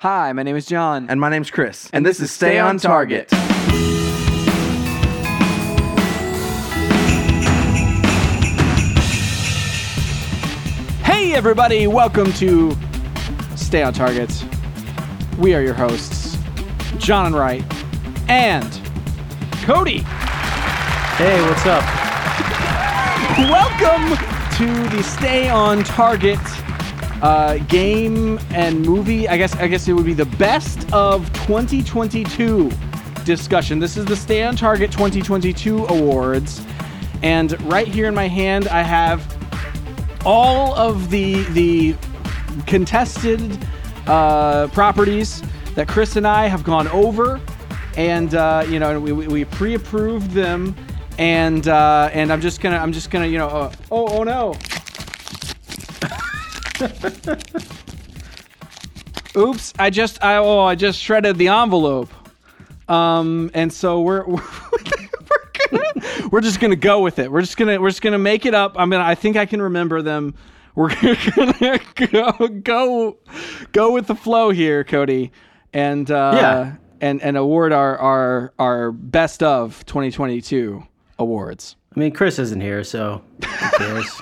Hi, my name is John. And my name's Chris. And this is Stay on Target. Hey, everybody, welcome to Stay on Target. We are your hosts, John and Wright, and Cody. Hey, what's up? Welcome to the Stay on Target uh, game and movie. I guess I guess it would be the best of 2022 discussion. This is the Stay on Target 2022 awards, and right here in my hand I have all of the the contested uh, properties that Chris and I have gone over, and uh, you know we, we pre-approved them, and uh, and I'm just gonna I'm just gonna you know uh, oh oh no. Oops! I just I oh I just shredded the envelope, um, and so we're we're, gonna, we're just gonna go with it. We're just gonna we're just gonna make it up. I'm gonna I think I can remember them. We're gonna go go go with the flow here, Cody, and uh, Yeah. and and award our our our best of 2022 awards. I mean, Chris isn't here, so who cares?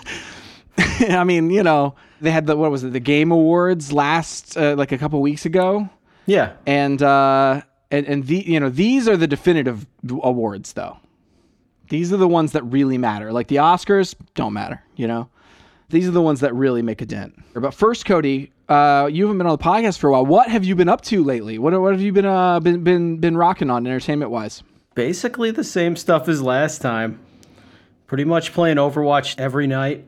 I mean, you know, they had the what was it, the Game Awards last uh, like a couple weeks ago, yeah. and uh, and and the you know these are the definitive awards though. These are the ones that really matter. Like the Oscars don't matter, you know. These are the ones that really make a dent. But first, Cody, uh, you haven't been on the podcast for a while. What have you been up to lately? What what have you been uh, been been been rocking on entertainment wise? Basically the same stuff as last time. Pretty much playing Overwatch every night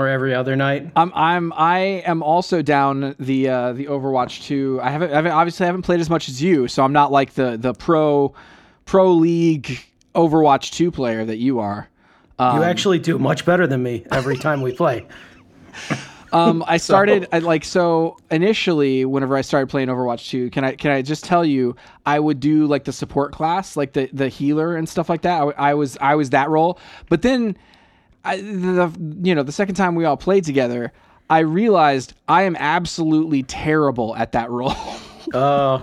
or every other night. I'm I'm I am also down the uh, the Overwatch 2. I haven't, I haven't obviously I haven't played as much as you, so I'm not like the the pro pro league Overwatch 2 player that you are. you actually do much better than me every time we play. Um, I started I, like so initially. Whenever I started playing Overwatch 2, can I can I just tell you, I would do like the support class, like the the healer and stuff like that. I, I was I was that role, but then, I, the you know the second time we all played together, I realized I am absolutely terrible at that role. Uh,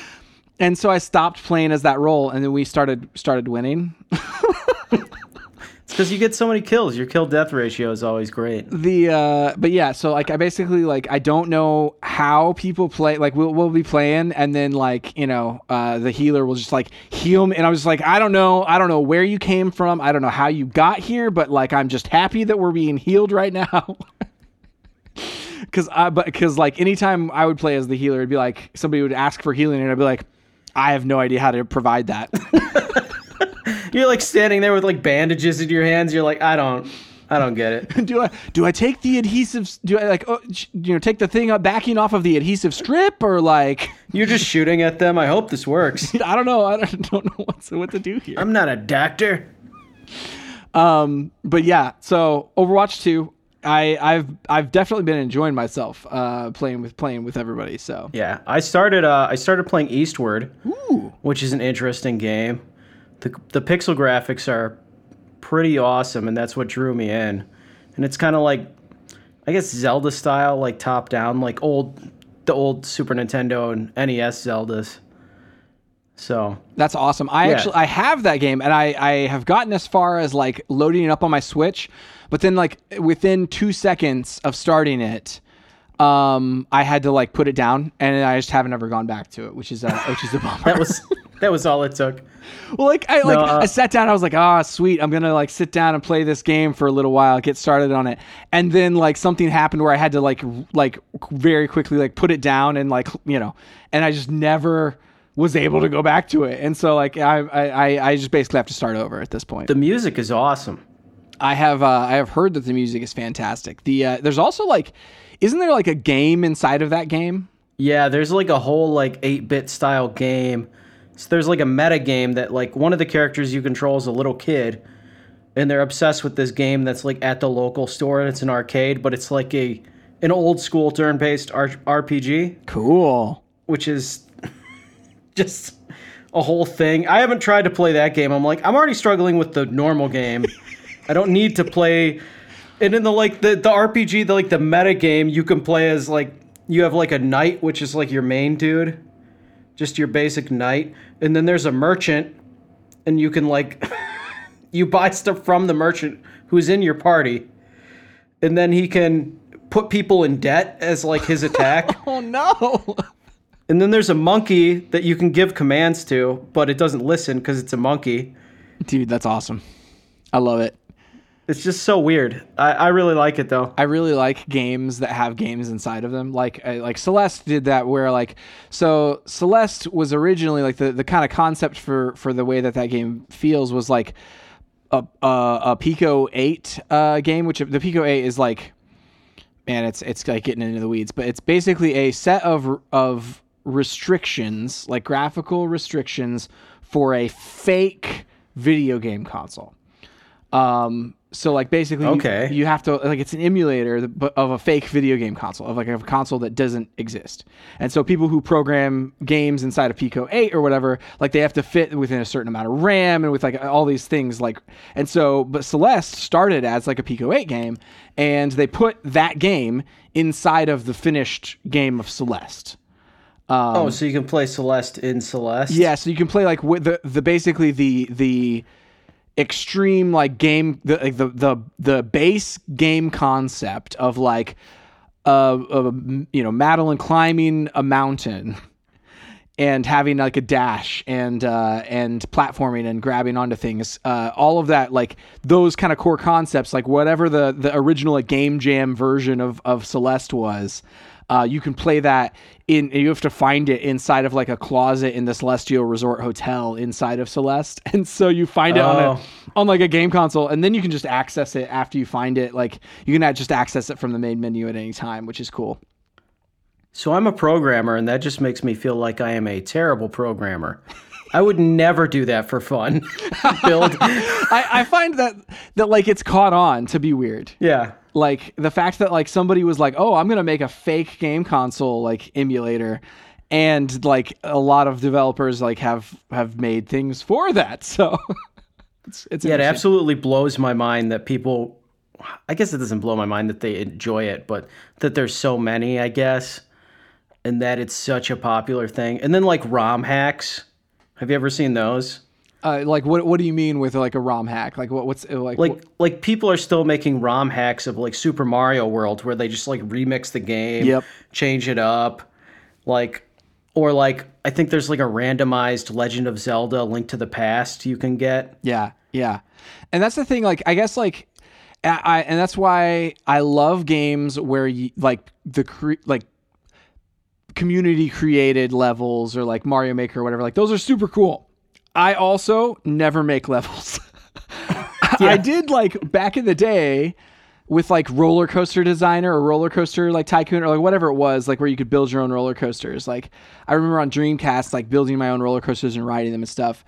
and so I stopped playing as that role, and then we started started winning. because you get so many kills. Your kill death ratio is always great. the uh but yeah so like i basically like i don't know how people play like we'll, we'll be playing and then like you know uh the healer will just like heal me and i was like i don't know i don't know where you came from i don't know how you got here but like i'm just happy that we're being healed right now because i but because like anytime i would play as the healer it'd be like somebody would ask for healing and i'd be like i have no idea how to provide that You're like standing there with like bandages in your hands. You're like, I don't, I don't get it. do I do I take the adhesive? Do I like oh, you know take the thing up backing off of the adhesive strip or like You're just shooting at them. I hope this works. I don't know I don't, don't know what to, what to do here. I'm not a doctor. Um, but yeah, so Overwatch two, I I've I've definitely been enjoying myself uh playing with playing with everybody. So Yeah, I started. Uh, I started playing Eastward, which is an interesting game. The The pixel graphics are pretty awesome, and that's what drew me in. And it's kind of like, I guess Zelda style, like top down, like old, the old Super Nintendo and NES Zeldas. So That's awesome. I Yeah. actually I have that game and I I have gotten as far as like loading it up on my Switch, but then like within 2 seconds of starting it, um I had to like put it down and I just haven't ever gone back to it, which is a which is a bummer. that was that was all it took. well, like I like No, uh, I sat down I was like, "Ah, sweet. I'm going to like sit down and play this game for a little while, get started on it." And then like something happened where I had to like like very quickly like put it down and like, you know, and I just never was able to go back to it. And so like I I I- I just basically have to start over at this point. The music is awesome. I have uh, I have heard that the music is fantastic. The uh, there's also like isn't there like a game inside of that game? Yeah, there's like a whole like 8-bit style game. So there's like a meta game that like one of the characters you control is a little kid and they're obsessed with this game that's like at the local store and it's an arcade, but it's like a an old school turn-based R- RPG, Cool. which is just a whole thing. I haven't tried to play that game. I'm like, I'm already struggling with the normal game. I don't need to play and in the like the, the RPG, the like the meta game, you can play as like you have like a knight, which is like your main dude, just your basic knight, and then there's a merchant, and you can like you buy stuff from the merchant who's in your party, and then he can put people in debt as like his attack. Oh no. and then there's a monkey that you can give commands to, but it doesn't listen because it's a monkey. Dude, that's awesome. I love it. It's just so weird. I, I really like it though. I really like games that have games inside of them. Like uh, like Celeste did that where like so Celeste was originally like the, the kind of concept for for the way that that game feels was like a a, a Pico 8 uh, game which the Pico 8 is like man it's it's like getting into the weeds but it's basically a set of of restrictions like graphical restrictions for a fake video game console. Um, so like basically, Okay. you, have to like it's an emulator of a fake video game console of like a console that doesn't exist. And so people who program games inside of Pico 8 or whatever, like they have to fit within a certain amount of RAM and with like all these things like. And so, but Celeste started as like a Pico 8 game, and they put that game inside of the finished game of Celeste. oh, so you can play Celeste in Celeste? Yeah, so you can play like with the the basically the the extreme like game the the the the base game concept of like uh, uh you know Madeline climbing a mountain and having like a dash and uh and platforming and grabbing onto things uh all of that like those kind of core concepts like whatever the the original like game jam version of of Celeste was uh, you can play that in. You have to find it inside of like a closet in the Celestial Resort Hotel inside of Celeste, and so you find it on Oh. a on like a game console, and then you can just access it after you find it. Like you can just access it from the main menu at any time, which is cool. So I'm a programmer, and that just makes me feel like I am a terrible programmer. I would never do that for fun. Build. I, I find that that like it's caught on to be weird. Yeah. Like the fact that like somebody was like, "Oh, I'm gonna make a fake game console like emulator," and like a lot of developers like have have made things for that. So it's it's Yeah, it absolutely blows my mind that people. I guess it doesn't blow my mind that they enjoy it, but that there's so many, I guess, and that it's such a popular thing. And then like ROM hacks. Have you ever seen those? Uh, like what what do you mean with like a ROM hack? Like what what's uh, like Like like people are still making ROM hacks of like Super Mario World where they just like remix the game, Yep. change it up, like or like I think there's like a randomized Legend of Zelda Link to the Past you can get. Yeah, yeah, and that's the thing. Like, I guess like, I, I and that's why I love games where you like the cre- like community created levels or like Mario Maker or whatever. Like, those are super cool. I also never make levels. I did like back in the day with like roller coaster designer or roller coaster like tycoon or like whatever it was like where you could build your own roller coasters like i remember on dreamcast like building my own roller coasters and riding them and stuff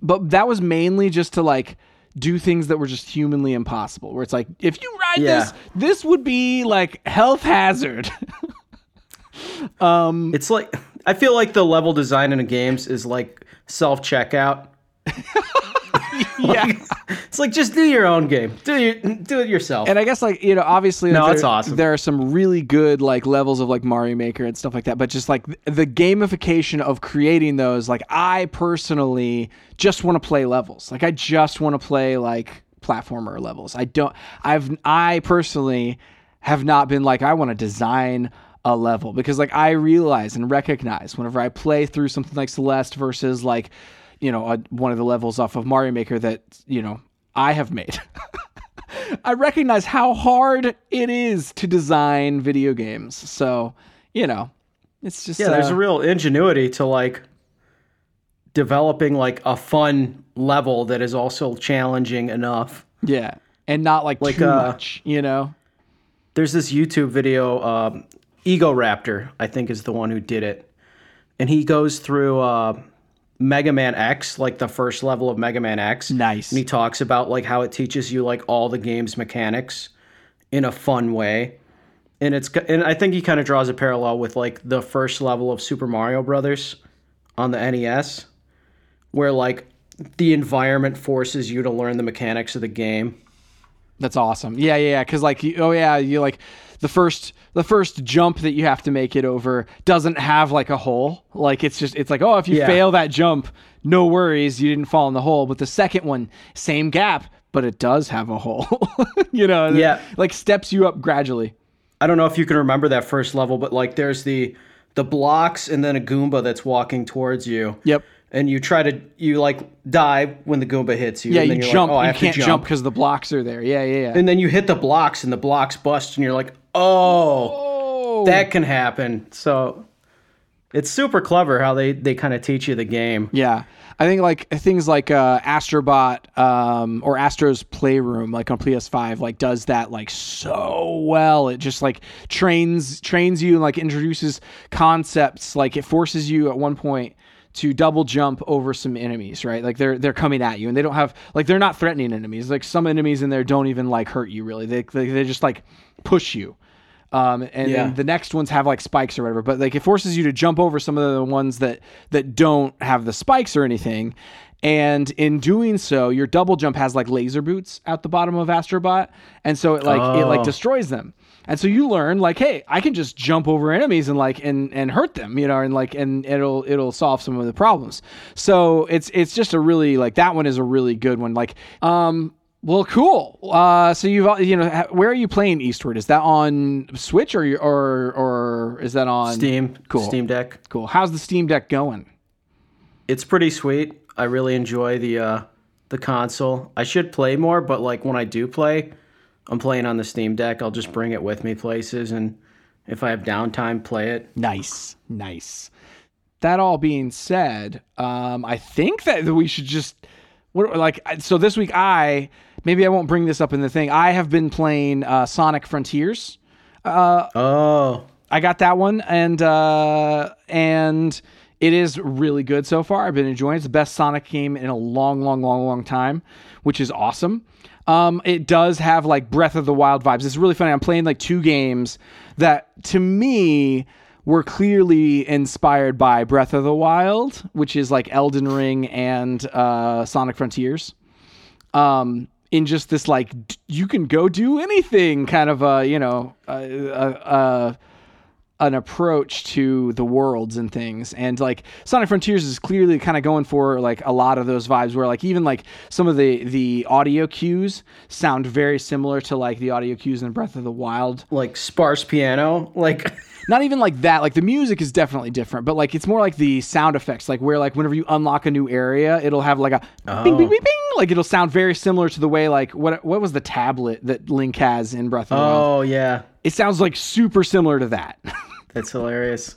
but that was mainly just to like do things that were just humanly impossible where it's like if you ride Yeah. this this would be like health hazard um It's like I feel like the level design in the games is like self checkout. yeah It's like just do your own game. Do your, do it yourself. and i guess like you know obviously No, like, it's there, awesome. there are some really good like levels of like mario maker and stuff like that but just like th- the gamification of creating those like i personally just want to play levels like i just want to play like platformer levels i don't i've i personally have not been like i want to design a level because like i realize and recognize whenever i play through something like celeste versus like you know a, one of the levels off of mario maker that you know i have made I recognize how hard it is to design video games. So, you know, it's just yeah, there's uh, a real ingenuity to like developing like a fun level that is also challenging enough. yeah, and not like, Like, too uh, much, you know. There's this YouTube video, um, Egoraptor, I think is the one who did it. And he goes through uh, Mega Man X, like the first level of Mega Man X. Nice. And he talks about like how it teaches you like all the game's mechanics in a fun way. And it's and I think he kind of draws a parallel with like the first level of Super Mario Brothers on the NES where like the environment forces you to learn the mechanics of the game. That's awesome. Yeah, yeah, yeah. Because like, oh yeah, you like the first the first jump that you have to make it over doesn't have like a hole. Like it's just it's like oh if you Yeah. fail that jump, no worries, you didn't fall in the hole. But the second one, same gap, but it does have a hole. you know, Yeah. like steps you up gradually. I don't know if you can remember that first level, but like there's the the blocks and then a Goomba that's walking towards you. Yep. And you try to you like die when the Goomba hits you. Yeah, and you you're jump. Like, oh, I you can't jump because the blocks are there. Yeah, yeah, yeah. And then you hit the blocks and the blocks bust and you're like, oh, oh, that can happen. So it's super clever how they they kind of teach you the game. Yeah. I think like things like uh, Astrobot um, or Astro's Playroom, like on PS5, like does that like so well. It just like trains trains you and like introduces concepts. Like it forces you at one point to double jump over some enemies, right? Like they're they're coming at you and they don't have like they're not threatening enemies. Like some enemies in there don't even like hurt you really. They they, they just like push you. Um, and Yeah. then the next ones have like spikes or whatever, but like it forces you to jump over some of the ones that that don't have the spikes or anything. And in doing so, your double jump has like laser boots at the bottom of Astrobot, and so it like it like Oh. destroys them. And so you learn like, hey, I can just jump over enemies and like and and hurt them, you know, and like and it'll it'll solve some of the problems. So it's it's just a really like that one is a really good one. Like, um, well, cool. Uh, so you've you know where are you playing Eastward? Is that on Switch or or or is that on Steam, Cool. Steam Deck. Cool. How's the Steam Deck going? It's pretty sweet. I really enjoy the uh the console. I should play more, but like when I do play, I'm playing on the Steam Deck. I'll just bring it with me places and if I have downtime, play it. Nice, nice. That all being said, um, I think that we should just what like so this week I maybe I won't bring this up in the thing. I have been playing uh, Sonic Frontiers. Oh, I got that one and uh and it is really good so far. I've been enjoying it. It's the best Sonic game in a long, long, long, long time, which is awesome. Um, it does have like Breath of the Wild vibes. It's really funny. I'm playing like two games that to me were clearly inspired by Breath of the Wild, which is like Elden Ring and uh, Sonic Frontiers um in just this like you can go do anything kind of a you know a, a, a an approach to the worlds and things. And like sonic frontiers is clearly kind of going for like a lot of those vibes where like even like some of the the audio cues sound very similar to like the audio cues in breath of the wild. Like sparse piano, like not even like that like the music is definitely different but like it's more like the sound effects like where like whenever you unlock a new area it'll have like a bing bing bing bing like it'll sound very similar to the way like what what was the tablet that link has in breath of the wild? Oh yeah, it sounds like super similar to that. That's hilarious.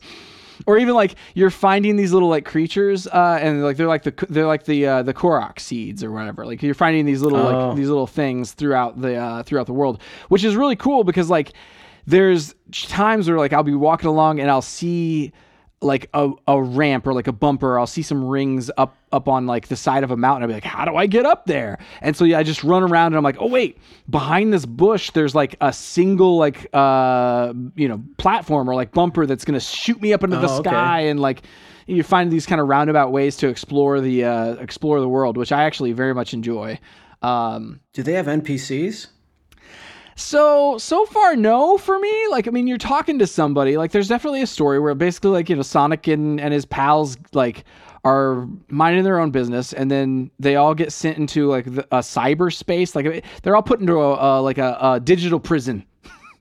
or even like you're finding these little like creatures uh and like they're like the they're like the uh the korok seeds or whatever. Like you're finding these little Oh. like these little things throughout the uh throughout the world which is really cool because like there's times where like I'll be walking along and I'll see like a, a ramp or like a bumper I'll see some rings up up on like the side of a mountain I'll be like how do I get up there and so yeah I just run around and I'm like oh wait behind this bush there's like a single like uh you know platform or like bumper that's gonna shoot me up into the Oh, okay. sky and like you find these kind of roundabout ways to explore the uh explore the world which I actually very much enjoy um Do they have NPCs? So so far, no for me. Like, I mean, you're talking to somebody. Like, there's definitely a story where basically, like, you know, Sonic and and his pals like are minding their own business, and then they all get sent into like the, a cyberspace. Like, they're all put into a, a like a, a digital prison.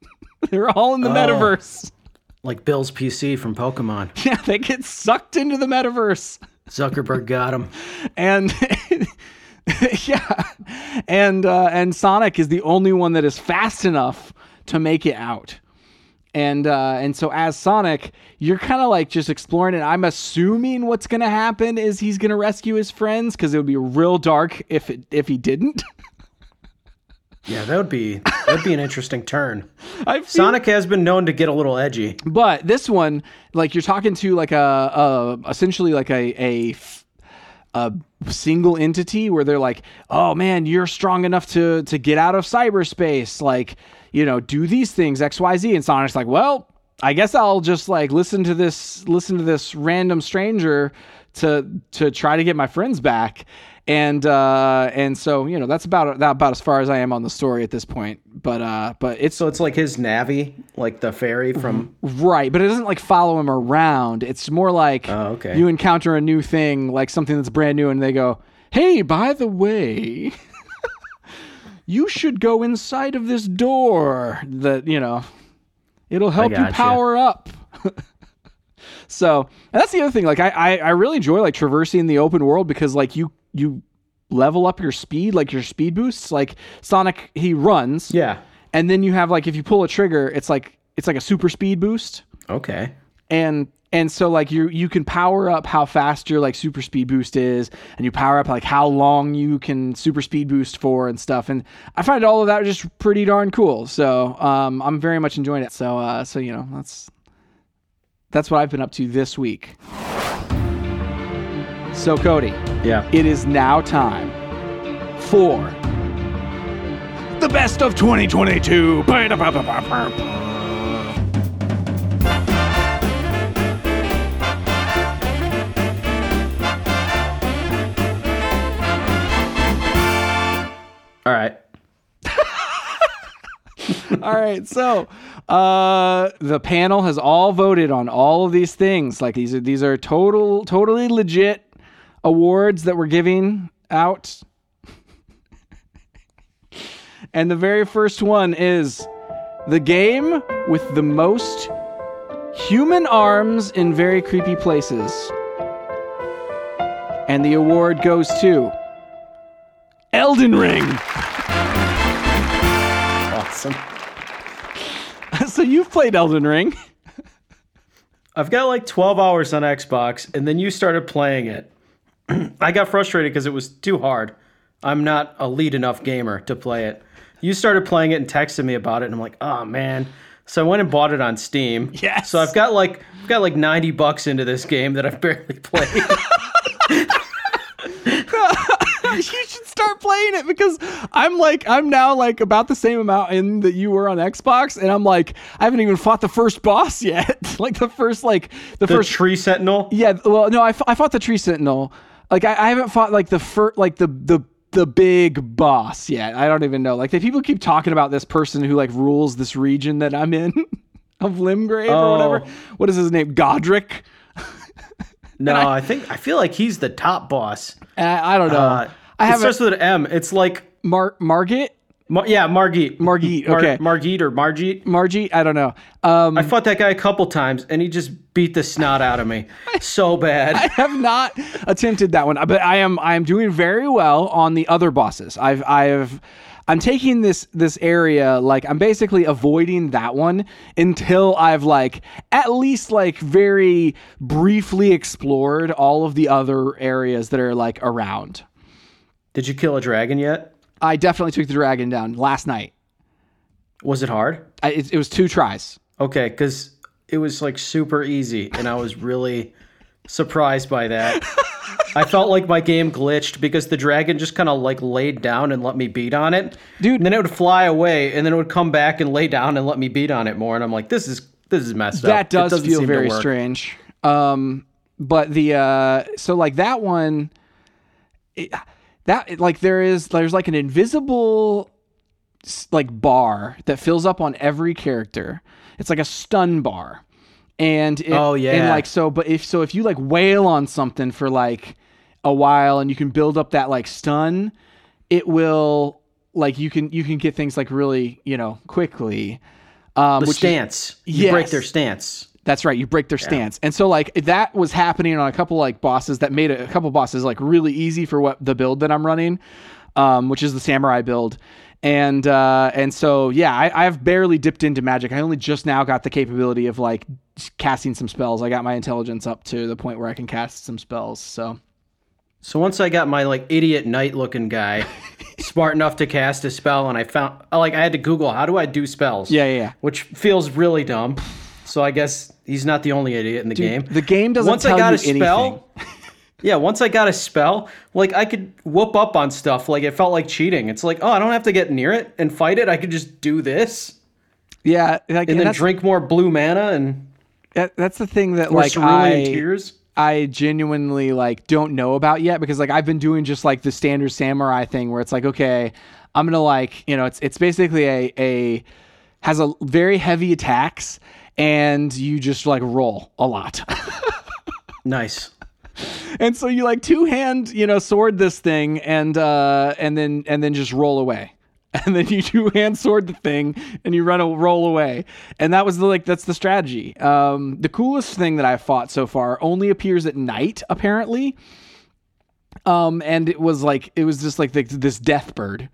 they're all in the oh. metaverse. Like Bill's PC from Pokemon. Yeah, they get sucked into the metaverse. Zuckerberg got him. and yeah and uh, and sonic is the only one that is fast enough to make it out and uh, and so as sonic you're kind of like just exploring it i'm assuming what's gonna happen is he's gonna rescue his friends because it would be real dark if it if he didn't Yeah, that would be that'd be an interesting turn. I feel- Sonic has been known to get a little edgy. But this one, like you're talking to like a, a essentially like a, a a single entity where they're like, "Oh man, you're strong enough to to get out of cyberspace. Like, you know, do these things X Y Z." And Sonic's like, "Well, I guess I'll just like listen to this listen to this random stranger to to try to get my friends back." And uh, and so you know that's about that about as far as I am on the story at this point. But uh, but it's So it's like his Navi, like the fairy from. right, but it doesn't like follow him around. It's more like Oh, okay. you encounter a new thing, like something that's brand new, and they go, "Hey, by the way." You should go inside of this door that, you know, it'll help you power up. so and that's the other thing. Like I, I, I really enjoy like traversing the open world because like you you level up your speed, like your speed boosts. Like Sonic, he runs, Yeah. and then you have like if you pull a trigger, it's like it's like a super speed boost, Okay. and and so like you you can power up how fast your like super speed boost is, and you power up like how long you can super speed boost for and stuff. And I find all of that just pretty darn cool. So um, I'm very much enjoying it. So uh, so you know that's that's what I've been up to this week. So Cody, Yeah. it is now time for the best of 2022. All right. all right, so uh, the panel has all voted on all of these things. Like these are these are total totally legit awards that we're giving out. and the very first one is the game with the most human arms in very creepy places. And the award goes to Elden Ring. Awesome. so you've played Elden Ring. I've got like 12 hours on Xbox, and then you started playing it. I got frustrated because it was too hard. I'm not a lead enough gamer to play it. You started playing it and texted me about it, and I'm like, oh man. So I went and bought it on Steam. Yes. So I've got like I've got like 90 bucks into this game that I've barely played. you should start playing it because I'm like I'm now like about the same amount in that you were on Xbox, and I'm like I haven't even fought the first boss yet. like the first like the, the first Tree Sentinel. yeah. Well, no, I, f- I fought the tree sentinel. Like I, I haven't fought like the first like the the the big boss yet. I don't even know. Like the people keep talking about this person who like rules this region that I'm in of Limgrave or Oh. whatever. What is his name? Godrick. No, I, think I feel like he's the top boss. I, I don't know. Uh, I it haven't. starts with an M. It's like Mar- Margit. Mar- yeah, Margit. Margit, Mar- okay. Margit or Margit. Margie. I don't know. Um, I fought that guy a couple times, and he just beat the snot out of me so bad. I have not attempted that one, but I am I am doing very well on the other bosses. I've I've I'm taking this this area like I'm basically avoiding that one until I've like at least like very briefly explored all of the other areas that are like around. Did you kill a dragon yet? I definitely took the dragon down last night. Was it hard? I, it, it was two tries. Okay, because it was like super easy, and I was really surprised by that. I felt like my game glitched because the dragon just kind of like laid down and let me beat on it, Dude. And then it would fly away, and then it would come back and lay down and let me beat on it more. And I'm like, this is this is messed up. that does feel very strange um but the uh so like that one it, that like there is there's like an invisible like bar that fills up on every character. It's like a stun bar. And it, Oh, and yeah. like so but if so if you like wail on something for like a while and you can build up that like stun it will like you can you can get things like really you know quickly. Um The which is- stance, you break their stance. That's right. You break their stance, and so like that was happening on a couple like bosses that made a, a couple bosses like really easy for what the build that I'm running, um, which is the samurai build, and uh, and so yeah, I, I've barely dipped into magic. I only just now got the capability of like casting some spells. I got my intelligence up to the point where I can cast some spells. So So once I got my like idiot knight looking guy smart enough to cast a spell, and I found like I had to Google how do I do spells. yeah, yeah, yeah. which feels really dumb. So I guess he's not the only idiot in the game. The game doesn't once tell I got you a spell, anything. yeah, once I got a spell, like I could whoop up on stuff. Like it felt like cheating. It's like, oh, I don't have to get near it and fight it. I could just do this Yeah, like, and and then drink more blue mana and that, that's the thing that like I tears. I genuinely like don't know about yet because like I've been doing just like the standard samurai thing where it's like okay, I'm gonna like you know it's it's basically a a has a very heavy attacks and you just like roll a lot. Nice. and so you like two hand you know sword this thing and uh and then and then just roll away. And then you two hand sword the thing and you run a roll away. And that was the like that's the strategy. Um the coolest thing that i've fought so far only appears at night apparently. Um and it was like it was just like the, this death bird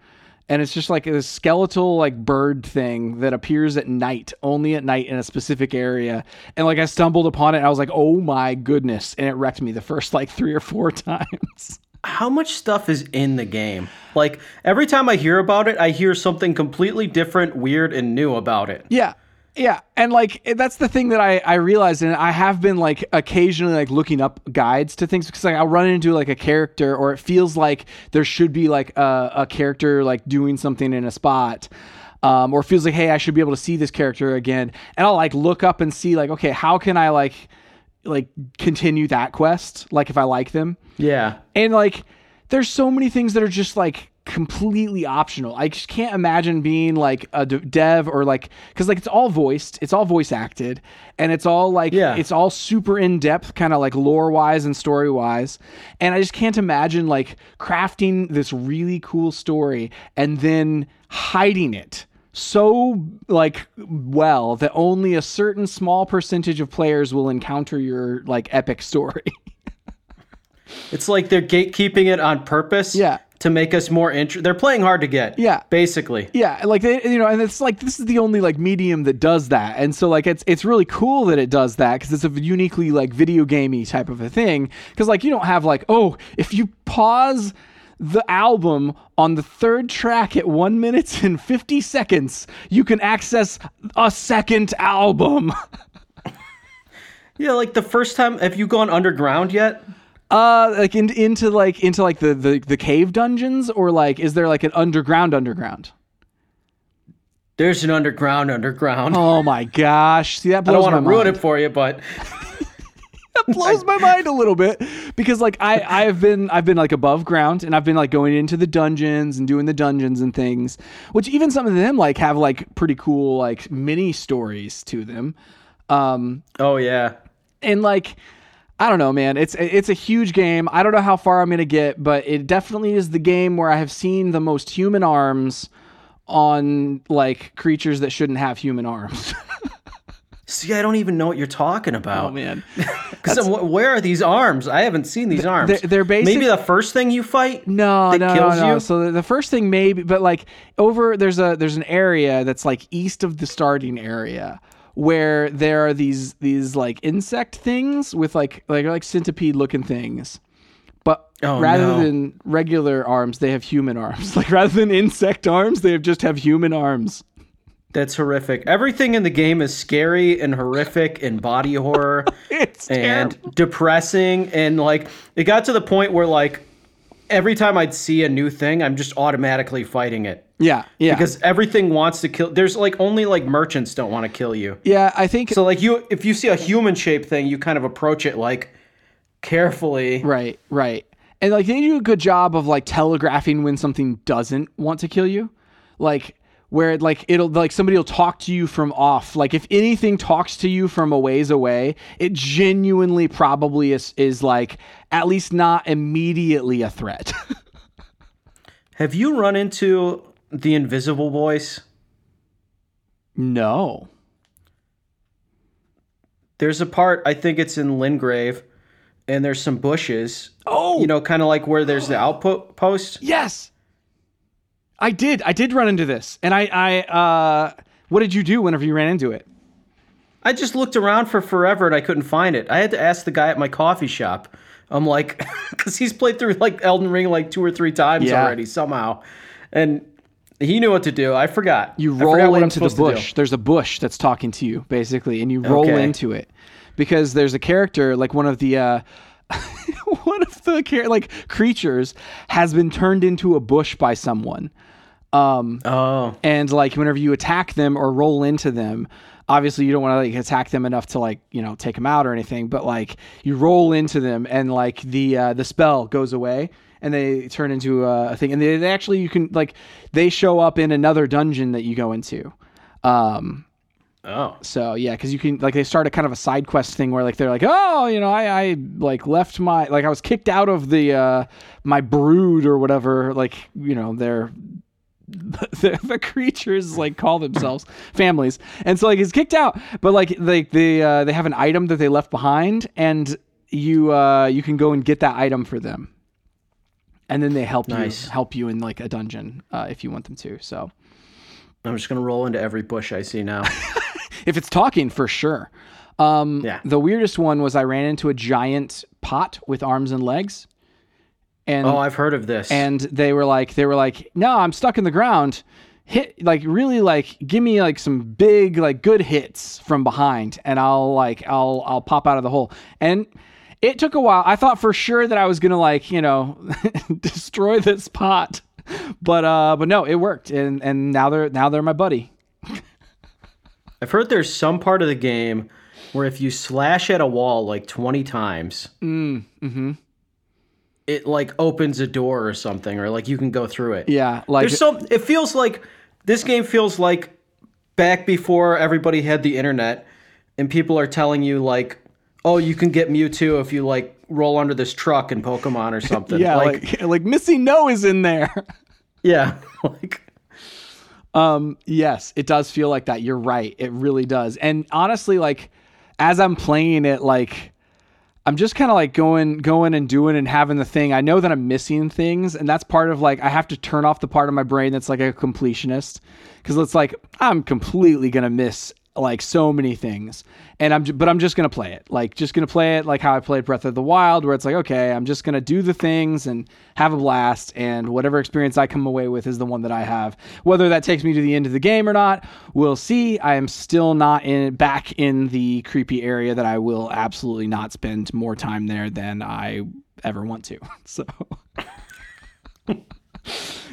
and it's just like a skeletal like bird thing that appears at night only at night in a specific area and like i stumbled upon it and i was like oh my goodness and it wrecked me the first like three or four times How much stuff is in the game? Like every time I hear about it, I hear something completely different, weird, and new about it. yeah yeah and like that's the thing that i i realized and i have been like occasionally like looking up guides to things because like i'll run into like a character or it feels like there should be like a, a character like doing something in a spot um, or feels like hey i should be able to see this character again and i'll like look up and see like okay how can i like like continue that quest like if i like them Yeah. and like there's so many things that are just like completely optional i just can't imagine being like a dev or like because like it's all voiced it's all voice acted and it's all like Yeah. it's all super in-depth kind of like lore wise and story wise and i just can't imagine like crafting this really cool story and then hiding it so like well that only a certain small percentage of players will encounter your like epic story It's like they're gatekeeping it on purpose. Yeah. To make us more interested. They're playing hard to get. Yeah. Basically. Yeah, like they, you know, and it's like this is the only like medium that does that, and so like it's it's really cool that it does that because it's a uniquely like video gamey type of a thing. Because like you don't have like oh if you pause the album on the third track at one minute and fifty seconds, you can access a second album. Yeah, like the first time have you gone underground yet? Uh, like in, into like into like the, the the cave dungeons, or like is there like an underground underground? There's an underground underground. Oh my gosh! See that blows my. I don't want to ruin mind. it for you, but that blows my mind a little bit because like I I've been I've been like above ground and I've been like going into the dungeons and doing the dungeons and things, which even some of them like have like pretty cool like mini stories to them. Um oh yeah. and like I don't know, man. It's it's a huge game. I don't know how far I'm gonna get, but it definitely is the game where I have seen the most human arms on like creatures that shouldn't have human arms. See, I don't even know what you're talking about. oh man. Because where are these arms? I haven't seen these arms. they're- they're basic- Maybe the first thing you fight. No, that no, kills no, no. you? So the, the first thing maybe, but like over there's a there's an area that's like east of the starting area where there are these these like insect things with like like like centipede looking things. But Oh, rather no. than regular arms, they have human arms. Like rather than insect arms, they just have human arms. That's horrific. Everything in the game is scary and horrific and body horror It's and terrible. depressing. And like, it got to the point where like every time I'd see a new thing, I'm just automatically fighting it Yeah, yeah. because everything wants to kill. There's like only like merchants don't want to kill you. yeah, I think So like you, if you see a human shaped thing, you kind of approach it like carefully. Right, right. And like they do a good job of like telegraphing when something doesn't want to kill you. Like where it, like it'll like somebody will talk to you from off. Like if anything talks to you from a ways away, it genuinely probably is is like at least not immediately a threat. Have you run into the invisible voice? no. There's a part I think it's in Limgrave, and there's some bushes. Oh. you know, kind of like where there's the output post. Yes. I did. I did run into this. And I I uh what did you do whenever you ran into it? I just looked around for forever and I couldn't find it. I had to ask the guy at my coffee shop. I'm like, because he's played through like Elden Ring like two or three times Yeah. already somehow, and he knew what to do. I forgot. You I forgot roll into the supposed to do. bush. There's a bush that's talking to you, basically, and you roll Okay. into it because there's a character, like one of the uh, one of the like creatures, has been turned into a bush by someone. Um, Oh, and like whenever you attack them or roll into them, obviously you don't want to like attack them enough to like you know take them out or anything but like you roll into them and like the uh, the spell goes away and they turn into a thing and they, they actually you can like they show up in another dungeon that you go into um Oh. so yeah, because you can like they start a kind of a side quest thing where like they're like, oh, you know, I, I like left my like I was kicked out of the uh my brood or whatever. Like you know they're the, the creatures like call themselves families, and so like he's kicked out, but like like they uh, they have an item that they left behind, and you uh you can go and get that item for them, and then they help Nice. you help you in like a dungeon uh, if you want them to. So I'm just gonna roll into every bush I see now. if it's talking for sure. Um, Yeah. The weirdest one was I ran into a giant pot with arms and legs, and oh, I've heard of this. and they were like they were like, no, I'm stuck in the ground. Hit like really like give me like some big like good hits from behind, and I'll like I'll I'll pop out of the hole. And it took a while. I thought for sure that I was gonna like you know destroy this pot, but uh but no, it worked, and and now they're now they're my buddy. I've heard there's some part of the game where if you slash at a wall like 20 times, it like opens a door or something, or like you can go through it. Yeah, like There's some. It feels like this game feels like back before everybody had the internet, and people are telling you like, oh, you can get Mewtwo if you like roll under this truck in Pokemon or something. Yeah, like, like like, MissingNo is in there. yeah, like um, yes, it does feel like that. You're right. It really does. And honestly, like as I'm playing it, like I'm just kind of like going going and doing and having the thing. I know that I'm missing things, and that's part of like I have to turn off the part of my brain that's like a completionist because it's like I'm completely gonna miss like so many things and i'm but i'm just gonna play it. Like just gonna play it like how i played breath of the wild where it's like okay i'm just gonna do the things and have a blast and whatever experience i come away with is the one that i have. Whether that takes me to the end of the game or not we'll see. I am still not in back in the creepy area that i will absolutely not spend more time there than i ever want to. So.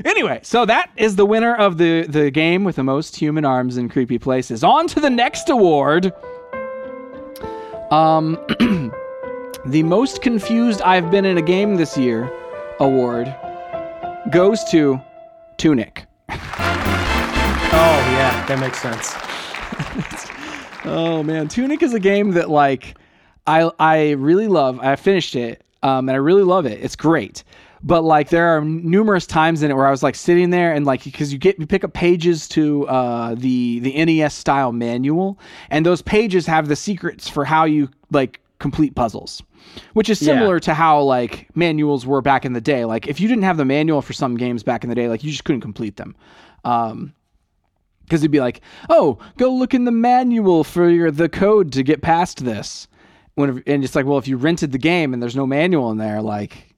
Anyway, so that is the winner of the, the game with the most human arms in creepy places. On to the next award. Um, the most confused I've been in a game this year award goes to Tunic. oh yeah, that makes sense. Oh man, Tunic is a game that like I I really love. I finished it, um, and I really love it. It's great. But like there are numerous times in it where I was like sitting there and like because you get you pick up pages to uh, the the NES style manual, and those pages have the secrets for how you like complete puzzles, which is similar to how like manuals were back in the day. Like if you didn't have the manual for some games back in the day, like you just couldn't complete them. Um, because it'd be like, oh, go look in the manual for your, the code to get past this. When and it's like, well, if you rented the game and there's no manual in there, like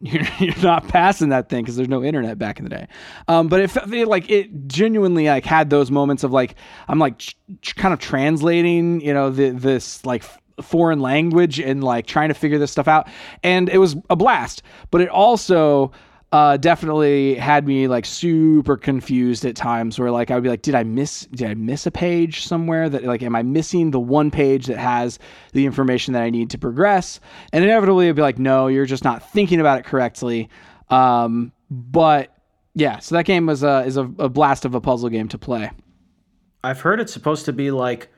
you're, you're not passing that thing because there's no internet back in the day. Um, but it, like it genuinely like had those moments of like I'm like ch- ch- kind of translating, you know, the, this like foreign language and like trying to figure this stuff out, and it was a blast. But it also uh, definitely had me like super confused at times where like I would be like, did I miss did I miss a page somewhere that like am I missing the one page that has the information that I need to progress? And inevitably it'd be like, no, you're just not thinking about it correctly. Um, but yeah, so that game was a is a, a blast of a puzzle game to play. I've heard it's supposed to be like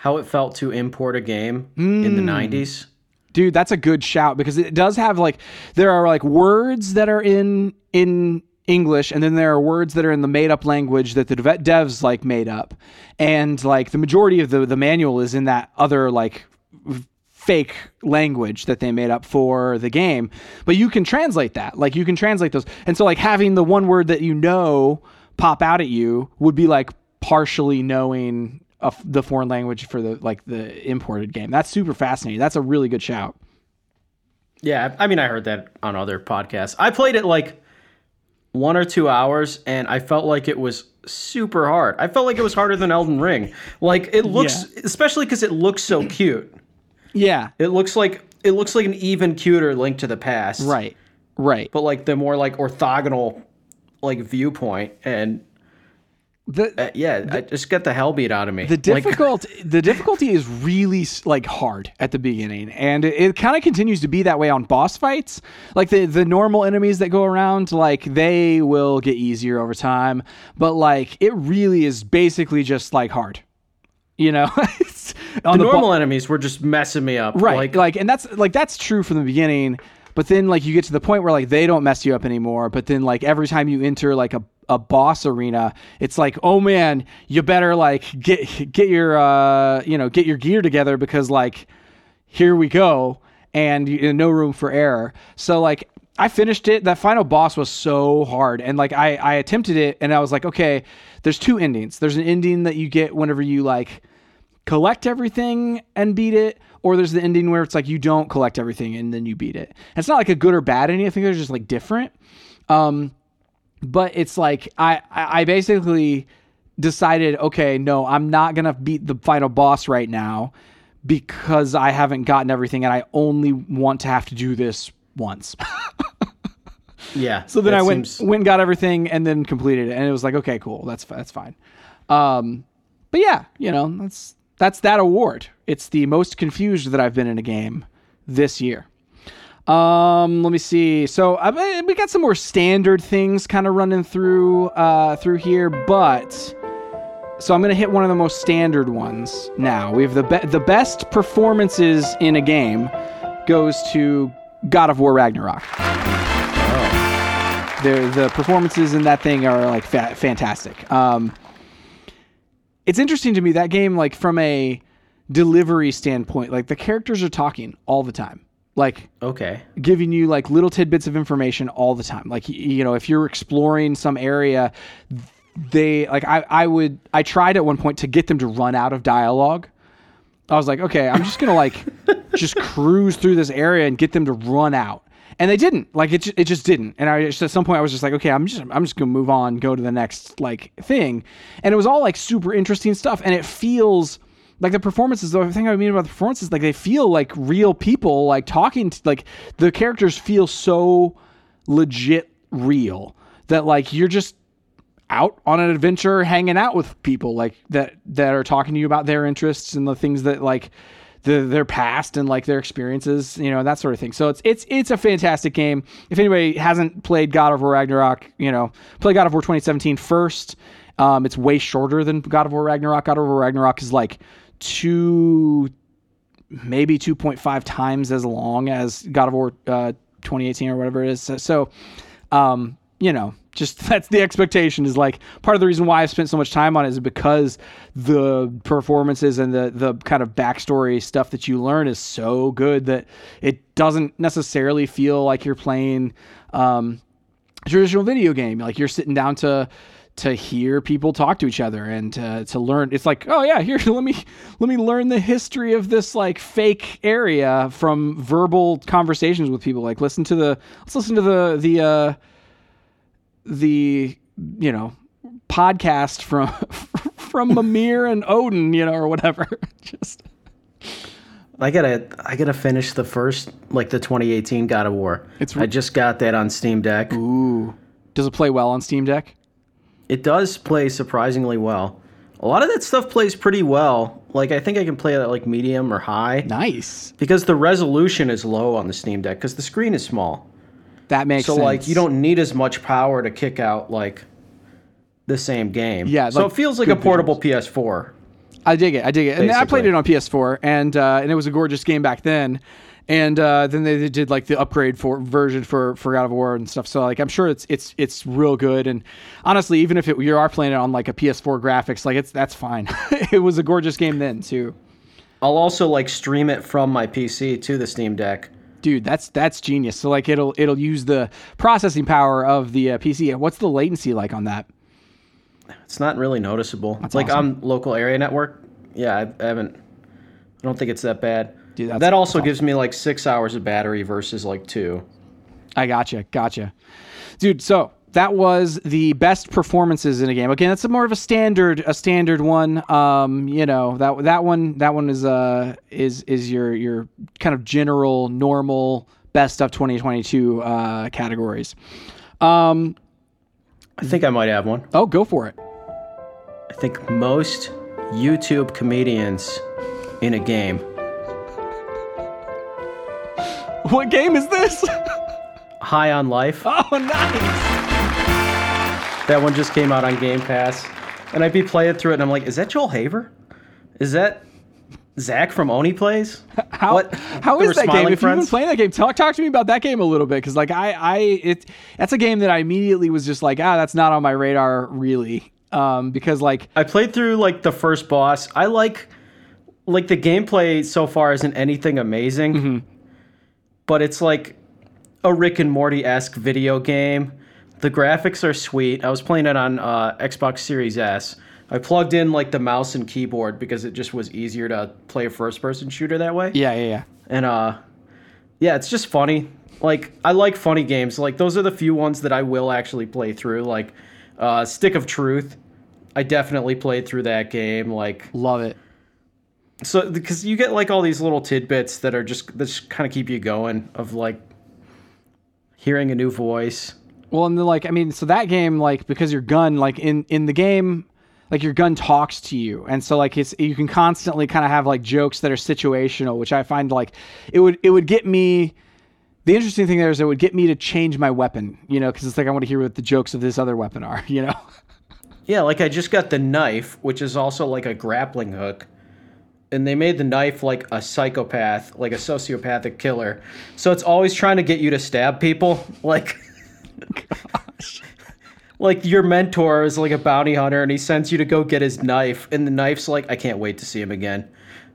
how it felt to import a game in the 90s. Dude, that's a good shout because it does have like there are like words that are in in English and then there are words that are in the made up language that the dev- devs like made up. And like the majority of the the manual is in that other like fake language that they made up for the game. But you can translate that. Like you can translate those. And so like having the one word that you know pop out at you would be like partially knowing of the foreign language for the like the imported game. That's super fascinating. That's a really good shout. Yeah, I I mean, I heard that on other podcasts. I played it like one or two hours, and I felt like it was super hard. I felt like it was harder than Elden Ring. Like it looks, especially because it looks so cute. Yeah. It looks like it looks like an even cuter Link to the Past, Right. Right. But like the more like orthogonal like viewpoint, and The Uh, yeah, I just get the hell beat out of me. the Like, difficult the difficulty is really like hard at the beginning and it, it kind of continues to be that way on boss fights like the the normal enemies that go around like they will get easier over time but like it really is basically just like hard you know the bo- normal enemies were just messing me up. right Like, like, and that's like that's true from the beginning but then like you get to the point where like they don't mess you up anymore but then like every time you enter like a, a boss arena it's like oh man you better like get get your uh you know get your gear together because like here we go and you, know, no room for error so like i finished it that final boss was so hard and like i i attempted it and i was like okay there's two endings there's an ending that you get whenever you like collect everything and beat it, or there's the ending where it's like you don't collect everything and then you beat it. And it's not like a good or bad ending. I think they're just like different. Um, but it's like I I basically decided, okay, no, I'm not gonna beat the final boss right now because I haven't gotten everything and I only want to have to do this once. yeah. So then I went seems- went and got everything and then completed it, and it was like, okay, cool, that's that's fine. Um, but yeah, you know, that's that's that award. It's the most confused that I've been in a game this year. Um, let me see. So I, we got some more standard things kind of running through uh, through here, but so I'm gonna hit one of the most standard ones now. We have the be- the best performances in a game goes to God of War Ragnarok. The the performances in that thing are like fa- fantastic. Um, it's interesting to me that game, like from a delivery standpoint, like the characters are talking all the time, like Okay. giving you like little tidbits of information all the time. Like you know, if you're exploring some area, they like I I would I tried at one point to get them to run out of dialogue. I was like, okay, I'm just gonna like just cruise through this area and get them to run out. And they didn't. Like it, it just didn't. And I just at some point I was just like, okay, I'm just I'm just gonna move on, go to the next like thing. And it was all like super interesting stuff. And it feels like the performances. The thing I mean about the performances, like they feel like real people, like talking. To, like the characters feel so legit real that like you're just out on an adventure hanging out with people like that that are talking to you about their interests and the things that like the, their past and like their experiences, you know, that sort of thing. So it's it's it's a fantastic game. If anybody hasn't played God of War Ragnarok, you know, play God of War 2017 first. Um, it's way shorter than God of War Ragnarok. God of War Ragnarok is like two, maybe 2.5 times as long as God of War uh, 2018 or whatever it is. So, so um, you know, just that's the expectation is like part of the reason why I've spent so much time on it is because the performances and the the kind of backstory stuff that you learn is so good that it doesn't necessarily feel like you're playing um, a traditional video game. Like you're sitting down to to hear people talk to each other and to, to learn it's like oh yeah here let me let me learn the history of this like fake area from verbal conversations with people like listen to the let's listen to the the uh the you know podcast from from Mimir and Odin, you know, or whatever. Just I gotta I gotta finish the first like the 2018 God of War. It's- I just got that on Steam Deck. ooh, does it play well on Steam Deck? It does play surprisingly well. A lot of that stuff plays pretty well. Like I think I can play it at like medium or high Nice. because the resolution is low on the Steam Deck because the screen is small. That makes sense. So sense. like you don't need as much power to kick out like the same game. Yeah, So like, it feels like a portable PS4. I dig it. I dig it. And I played it on PS4, and uh, and it was a gorgeous game back then. And uh, then they did like the upgrade for version for for God of War and stuff. So like I'm sure it's it's it's real good. And honestly, even if it, you are playing it on like a PS4 graphics, like it's that's fine. it was a gorgeous game then too. I'll also like stream it from my PC to the Steam Deck. Dude, that's that's genius. So like it'll it'll use the processing power of the uh, PC. What's the latency like on that? It's not really noticeable. like on local area network. Yeah, I, I haven't. I don't think it's that bad. Dude, that's- that also gives me like six hours of battery versus like two. I gotcha, gotcha, dude. So that was the best performances in a game. Again, that's a more of a standard, a standard one. Um, you know that that one, that one is uh is is your your kind of general normal best of 2022 uh, categories. Um, I think I might have one. oh, go for it. I think most YouTube comedians in a game. What game is this? High on Life. oh, nice. That one just came out on Game Pass. And I'd be playing through it and I'm like, is that Joel Haver? Is that Zach from Oney Plays? How What? how is that game? If you've been playing that game, talk talk to me about that game a little bit because like I I it that's a game that I immediately was just like ah that's not on my radar really um because like I played through like the first boss. I like like the gameplay so far isn't anything amazing. Mm-hmm. But it's like a Rick and Morty esque video game. The graphics are sweet. I was playing it on uh, Xbox Series S. I plugged in like the mouse and keyboard because it just was easier to play a first person shooter that way. yeah yeah yeah And uh yeah, it's just funny. Like I like funny games. Like those are the few ones that I will actually play through. Like uh Stick of Truth. I definitely played through that game. Like love it so because you get like all these little tidbits that are just that just kind of keep you going of like hearing a new voice. well and then like I mean so that game like because your gun like in in the game like your gun talks to you and so like it's you can constantly kind of have like jokes that are situational which I find like it would it would get me the interesting thing there is it would get me to change my weapon, you know, because it's like I want to hear what the jokes of this other weapon are, you know. Yeah, like I just got the knife, which is also like a grappling hook. And they made the knife like a psychopath, like a sociopathic killer. So it's always trying to get you to stab people. Like Like your mentor is like a bounty hunter and he sends you to go get his knife and the knife's like I can't wait to see him again.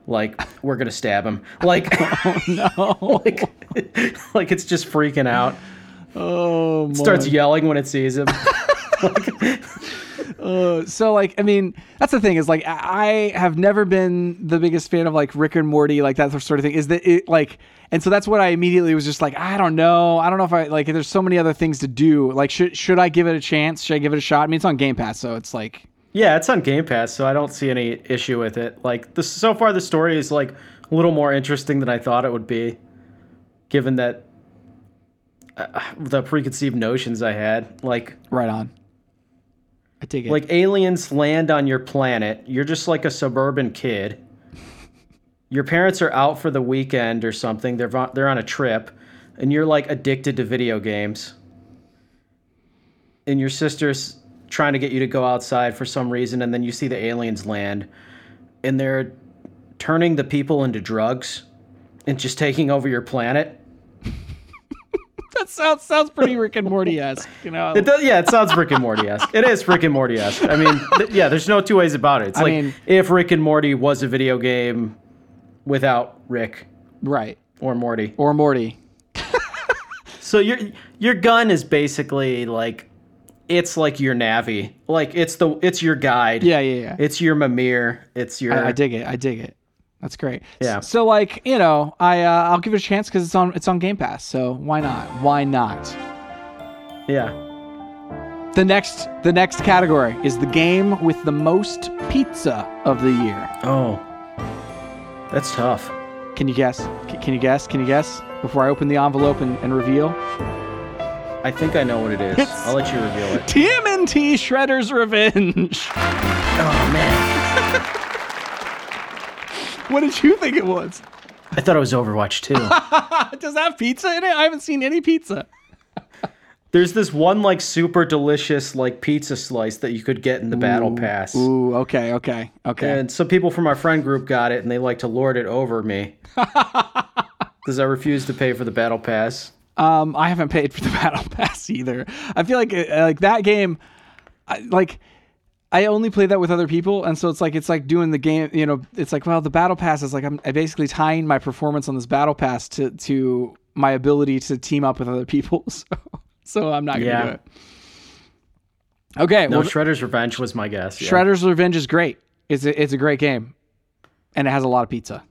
Like we're going to stab him. Like oh, no. like like it's just freaking out. oh, Starts yelling when it sees him. So like I mean that's the thing is like I I have never been the biggest fan of like Rick and Morty like that sort of thing. Is that it like and so that's what I immediately was just like I don't know. I don't know if I like there's so many other things to do. Like should should I give it a chance? Should I give it a shot? I mean it's on Game Pass so it's like Yeah, it's on Game Pass, so I don't see any issue with it. Like this, so far, the story is like a little more interesting than I thought it would be, given that uh, the preconceived notions I had. Like, right on I take it like aliens land on your planet. You're just like a suburban kid. Your parents are out for the weekend or something. They're they're on a trip, and you're like addicted to video games. And your sister's trying to get you to go outside for some reason, and then you see the aliens land, and they're turning the people into drugs, and just taking over your planet. that sounds sounds pretty Rick and Morty esque you know It does, yeah, it sounds Rick and Morty esque. It is Rick and Morty esque. I mean, th- yeah, there's no two ways about it. It's I like mean- if Rick and Morty was a video game without Rick right or Morty. or Morty So your your gun is basically like it's like your Navi. Like it's the it's your guide. yeah yeah yeah It's your Mimir. It's your I, I dig it. I dig it. That's great. Yeah. So like you know, I uh, I'll give it a chance because it's on it's on Game Pass. So why not? Why not? yeah. The next the next category is the game with the most pizza of the year. Oh, that's tough. Can you guess? C- Can you guess? Can you guess? Before I open the envelope and, and reveal, I think I know what it is. It's- I'll let you reveal it. TMNT Shredder's Revenge. Oh man, What did you think it was? I thought it was Overwatch too. Does that have pizza in it? I haven't seen any pizza. There's this one like super delicious like pizza slice that you could get in the battle pass. Ooh, okay, okay, okay. And some people from our friend group got it and they like to lord it over me. Because I refuse to pay for the battle pass. Um, I haven't paid for the battle pass either. I feel like uh, like that game, I, like I only play that with other people, and so it's like it's like doing the game. You know, it's like well, the battle pass is like I'm I basically tying my performance on this battle pass to to my ability to team up with other people. So so I'm not gonna Yeah. do it. Okay, No, well, Shredder's Revenge was my guess. yeah. Shredder's Revenge is great. It's a, it's a great game, and it has a lot of pizza.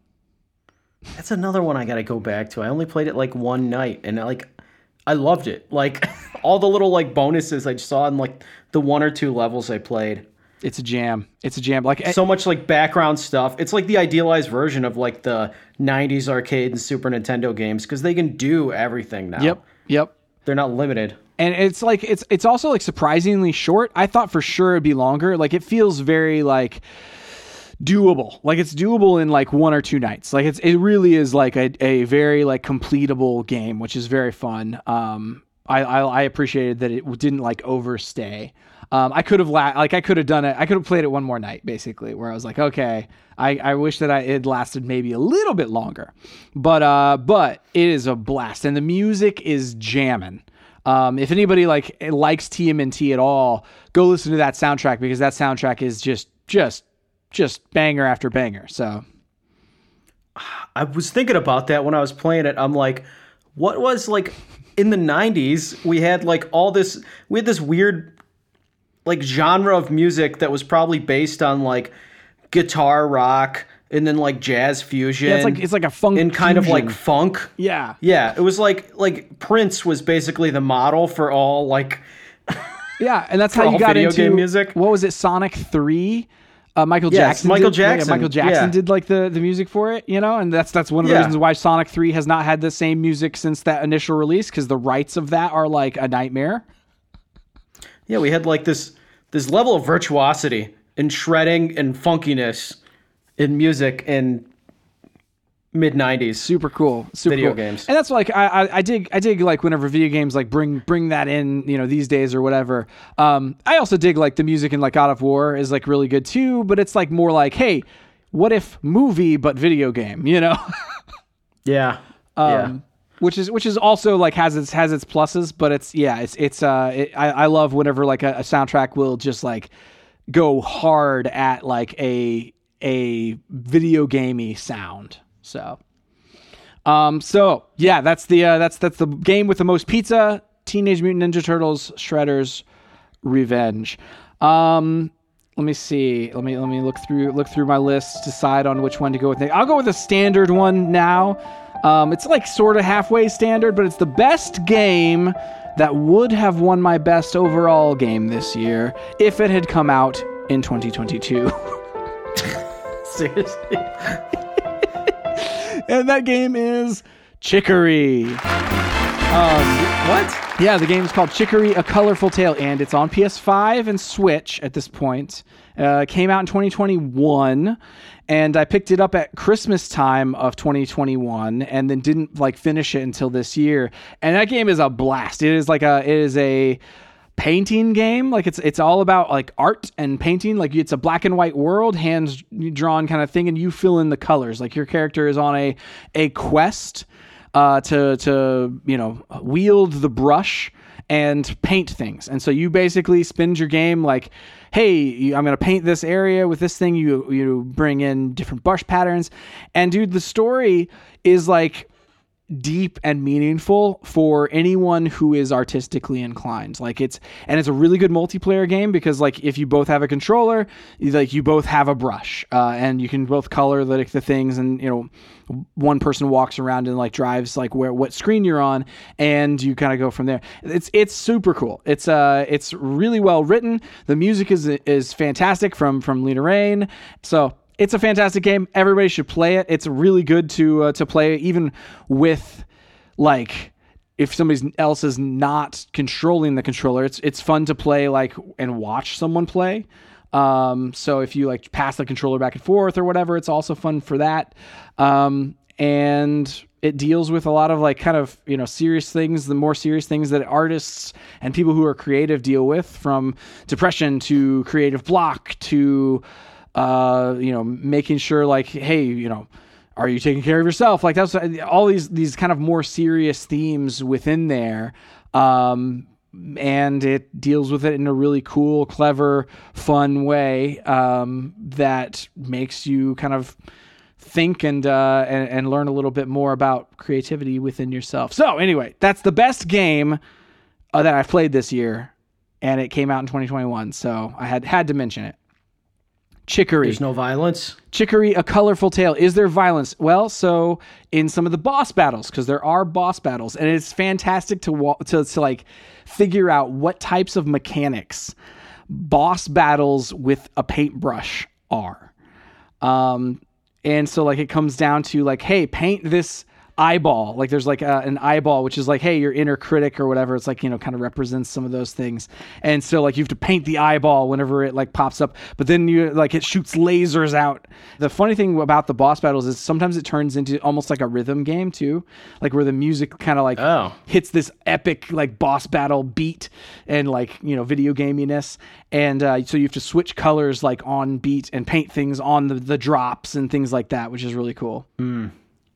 That's another one I gotta go back to. I only played it like one night, and like, I loved it. Like all the little like bonuses I saw in like the one or two levels I played. It's a jam. It's a jam. Like So much like background stuff. It's like the idealized version of like the '90s arcade and Super Nintendo games because they can do everything now. Yep. Yep. they're not limited. and it's like it's it's also like surprisingly short. I thought for sure it'd be longer. Like it feels very like doable. Like it's doable in like one or two nights. Like it's it really is like a, a very like completable game, which is very fun. Um, I I, I appreciated that it didn't like overstay. Um, I could have la- like I could have done it. I could have played it one more night, basically, where I was like, okay, I, I wish that I it lasted maybe a little bit longer, but uh, but it is a blast, and the music is jamming. Um, if anybody like likes TMNT at all, go listen to that soundtrack because that soundtrack is just just just banger after banger. So I was thinking about that when I was playing it. I'm like, what was like in the 90s? We had like all this, we had this weird like genre of music that was probably based on like guitar rock and then like jazz fusion. yeah, it's like it's like a funk and kind of like funk. yeah Yeah, it was like like Prince was basically the model for all like yeah, and that's how you got video into game music? What was it? Sonic Three. Uh, Michael Yes, Jackson. Michael did, yeah, Jackson, Michael Jackson did like the, the music for it, you know, and that's that's one of the Yeah. reasons why Sonic Three has not had the same music since that initial release because the rights of that are like a nightmare. yeah, we had like this this level of virtuosity and shredding and funkiness in music in mid 90s. super cool super Video cool. games. and that's like I, I i dig i dig like whenever video games like bring bring that in you know these days or whatever um i also dig like the music in like god of war is like really good too but it's like more like hey what if movie but video game you know Yeah. um yeah. which is which is also like has its has its pluses but it's yeah it's it's uh it, I, I love whenever like a, a soundtrack will just like go hard at like a a video gamey sound so um so yeah that's the uh that's that's the game with the most pizza teenage mutant ninja turtles shredders revenge. Um let me see. Let me let me look through look through my list decide on which one to go with i'll go with a standard one now. Um, it's like sort of halfway standard but it's the best game that would have won my best overall game this year if it had come out in 2022 Seriously. and that game is chicory What? Yeah, the game is called Chicory: A Colorful Tale, and it's on PS5 and Switch at this point. Uh, came out in 2021, and I picked it up at Christmas time of 2021, and then didn't like finish it until this year. And that game is a blast. It is like a it is a painting game like it's it's all about like art and painting like it's a black and white world hands drawn kind of thing and you fill in the colors like your character is on a a quest uh, to to you know wield the brush and paint things. And so you basically spend your game like, hey, I'm gonna paint this area with this thing. You you bring in different brush patterns, and dude, the story is like deep and meaningful for anyone who is artistically inclined. Like it's and it's a really good multiplayer game because like if you both have a controller, like you both have a brush, uh, and you can both color like the things, and you know one person walks around and like drives like where what screen you're on, and you kind of go from there. It's it's super cool. It's uh it's really well written. The music is is fantastic from from Lena Raine. So it's a fantastic game. Everybody should play it. It's really good to uh, to play even with like if somebody else is not controlling the controller. It's it's fun to play like and watch someone play. Um, so if you like pass the controller back and forth or whatever, it's also fun for that. Um, and it deals with a lot of like kind of you know serious things the more serious things that artists and people who are creative deal with from depression to creative block to uh, you know, making sure like, hey, you know, are you taking care of yourself? Like that's all these these kind of more serious themes within there. Um, and it deals with it in a really cool, clever, fun way um, that makes you kind of think and, uh, and and learn a little bit more about creativity within yourself. So anyway, that's the best game uh, that I've played this year, and it came out in 2021. So I had had to mention it. Chicory. There's no violence. Chicory, a colorful tale. Is there violence? Well, so in some of the boss battles, because there are boss battles, and it's fantastic to, wa- to to like figure out what types of mechanics boss battles with a paintbrush are. Um, and so like it comes down to like, hey, paint this eyeball. Like there's like a, an eyeball, which is like, hey, your inner critic or whatever. It's like you know, kind of represents some of those things. And so like you have to paint the eyeball whenever it like pops up. But then you like it shoots lasers out. The funny thing about the boss battles is sometimes it turns into almost like a rhythm game too, like where the music kind of like Oh. hits this epic like boss battle beat and like you know video gaminess and uh, so you have to switch colors like on beat and paint things on the, the drops and things like that which is really cool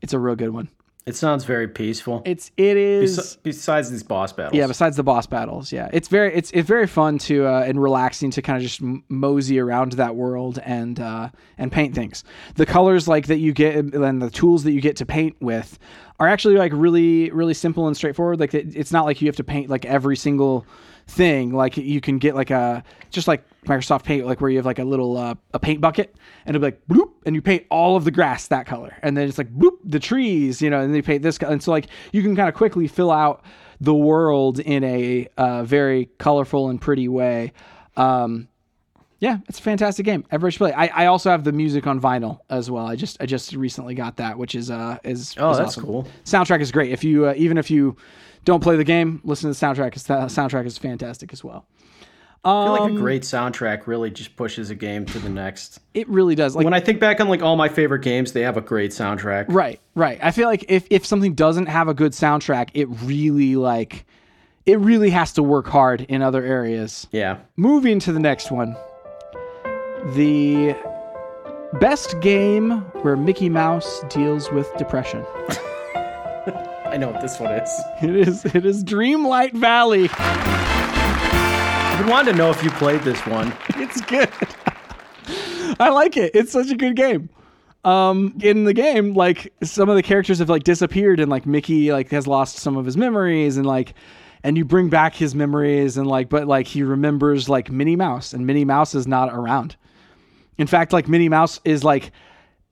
it's a real good one It sounds very peaceful. it's it is Bes- Besides these boss battles. yeah besides the boss battles yeah it's very it's it's very fun to uh, and relaxing to kind of just mosey around that world and uh, and paint things the colors like that you get and the tools that you get to paint with are actually like really really simple and straightforward like it, it's not like you have to paint like every single thing like you can get like a just like Microsoft Paint like where you have like a little uh, a paint bucket and it'll be like bloop and you paint all of the grass that color and then it's like bloop the trees you know and they paint this co- and so like you can kind of quickly fill out the world in a uh, very colorful and pretty way um, yeah, it's a fantastic game. Everybody should play. I, I also have the music on vinyl as well. I just I just recently got that, which is uh is Oh, is that's awesome. cool. Soundtrack is great. If you uh, even if you don't play the game, listen to the soundtrack. The soundtrack is fantastic as well. I feel like Um, a great soundtrack really just pushes a game to the next. It really does. Like When I think back on like all my favorite games, they have a great soundtrack. Right, right. I feel like if if something doesn't have a good soundtrack, it really like it really has to work hard in other areas. Yeah. Moving to the next one. The best game where Mickey Mouse deals with depression. I know what this one is. It is it is Dreamlight Valley. Been wanting to know if you played this one. It's good. I like it. It's such a good game. Um, in the game, like some of the characters have like disappeared, and like Mickey like has lost some of his memories, and like, and you bring back his memories, and like, but like he remembers like Minnie Mouse, and Minnie Mouse is not around. In fact, like Minnie Mouse is like,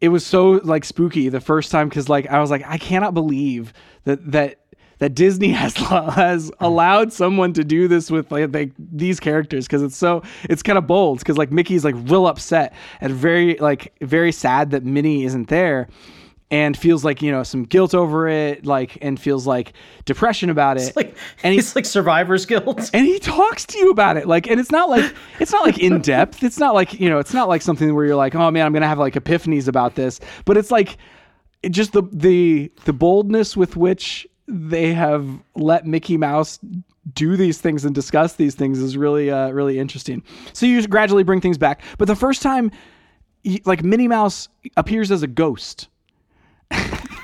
it was so like spooky the first time because like I was like I cannot believe that that that Disney has has allowed someone to do this with like, like these characters because it's so it's kind of bold because like Mickey's like real upset and very like very sad that Minnie isn't there and feels like you know some guilt over it like and feels like depression about it. Like and he's like Survivor's guilt. And he talks to you about it like and it's not like it's not like in depth. It's not like you know it's not like something where you're like oh man i'm gonna have like epiphanies about this. But it's like it just the the the boldness with which they have let mickey mouse do these things and discuss these things is really uh really interesting so you gradually bring things back but the first time like minnie mouse appears as a ghost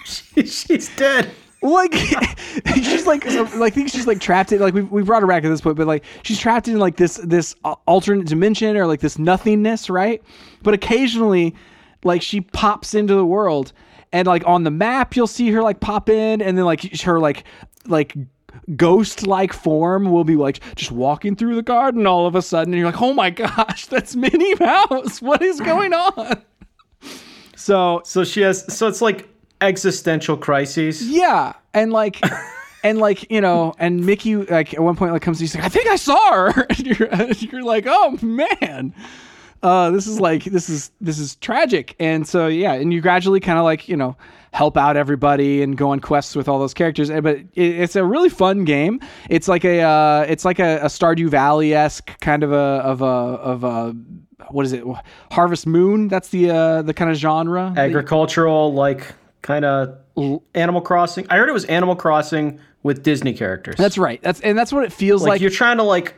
She's dead. like she's like so, like I think she's like trapped in like we we brought her back at this point, but like she's trapped in like this this alternate dimension or like this nothingness, right? But occasionally, like she pops into the world, and like on the map you'll see her like pop in, and then like her like like ghost like form will be like just walking through the garden all of a sudden, and you're like, oh my gosh, that's Minnie Mouse. What is going on? So So she has. So it's like existential crises. Yeah, and like, and like you know, and Mickey like at one point like comes, and he's like, I think I saw her. And you're, and you're like, oh man, uh, this is like this is this is tragic. And so yeah, and you gradually kind of like you know help out everybody and go on quests with all those characters. But it, it's a really fun game. It's like a uh, it's like a, a Stardew Valley esque kind of a of a of a what is it Harvest Moon? That's the uh, the kind of genre. Agricultural, like kind of Animal Crossing. I heard it was Animal Crossing with Disney characters. That's right. That's and that's what it feels like, like. you're trying to like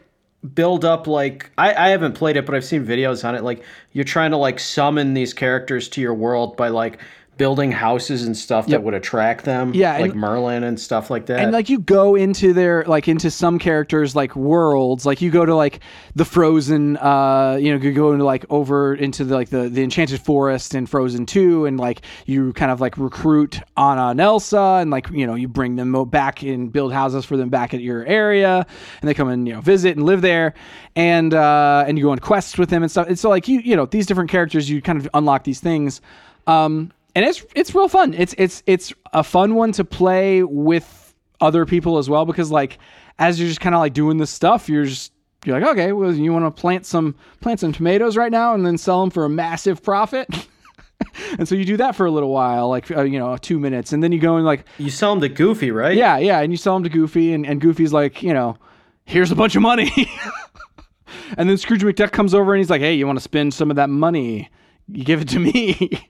build up like I, I haven't played it but i've seen videos on it like you're trying to like summon these characters to your world by like building houses and stuff that would attract them Yeah, like and- merlin and stuff like that. And like you go into their like into some characters like worlds like you go to like the frozen uh you know you go into like over into the like the, the enchanted forest in frozen 2 and like you kind of like recruit anna and elsa and like you know you bring them back and build houses for them back at your area and they come and you know visit and live there and uh and you go on quests with them and stuff. And so like you you know these different characters you kind of unlock these things. Um and it's it's real fun. It's it's it's a fun one to play with other people as well because like as you're just kind of like doing this stuff, you're just you're like okay, well you want to plant some plant some tomatoes right now and then sell them for a massive profit. and so you do that for a little while, like uh, you know, two minutes, and then you go and like, You sell them to Goofy, right? yeah, yeah, and you sell them to Goofy, and, and Goofy's like, you know, here's a bunch of money. and then Scrooge McDuck comes over and he's like, hey, you want to spend some of that money? You give it to me.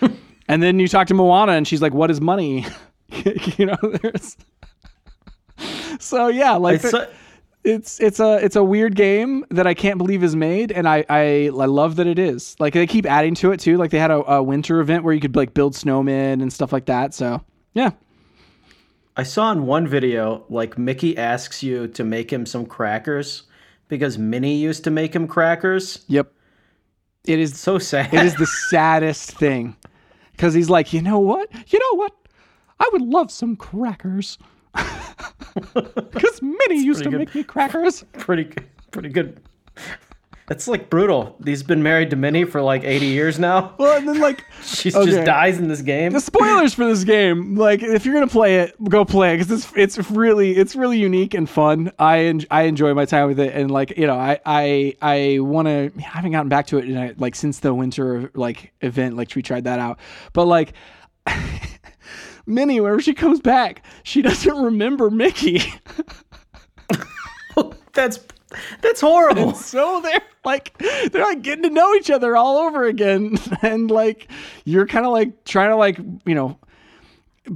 and then you talk to Moana, and she's like, what is money? you know, there's. So yeah, like It's it's it's a it's a weird game that I can't believe is made, and I I, I love that it is. Like they keep adding to it too. Like they had a, a winter event where you could like build snowmen and stuff like that. So yeah, I saw in one video like Mickey asks you to make him some crackers because Minnie used to make him crackers. yep. It is So sad. it is the saddest thing because he's like, you know what, you know what, I would love some crackers because Minnie used to good. make me crackers. pretty good. Pretty good. It's like brutal. He's been married to Minnie for like 80 years now. Well, and then like She Okay. just dies in this game. the spoilers for this game like if you're gonna play it go play it because it's it's really it's really unique and fun i en- i enjoy my time with it and like you know i i i want to i haven't gotten back to it in a, like since the winter like event like we tried that out but like Minnie, whenever she comes back, she doesn't remember Mickey. That's that's horrible. so they're like they're like getting to know each other all over again. And like you're kind of like trying to like you know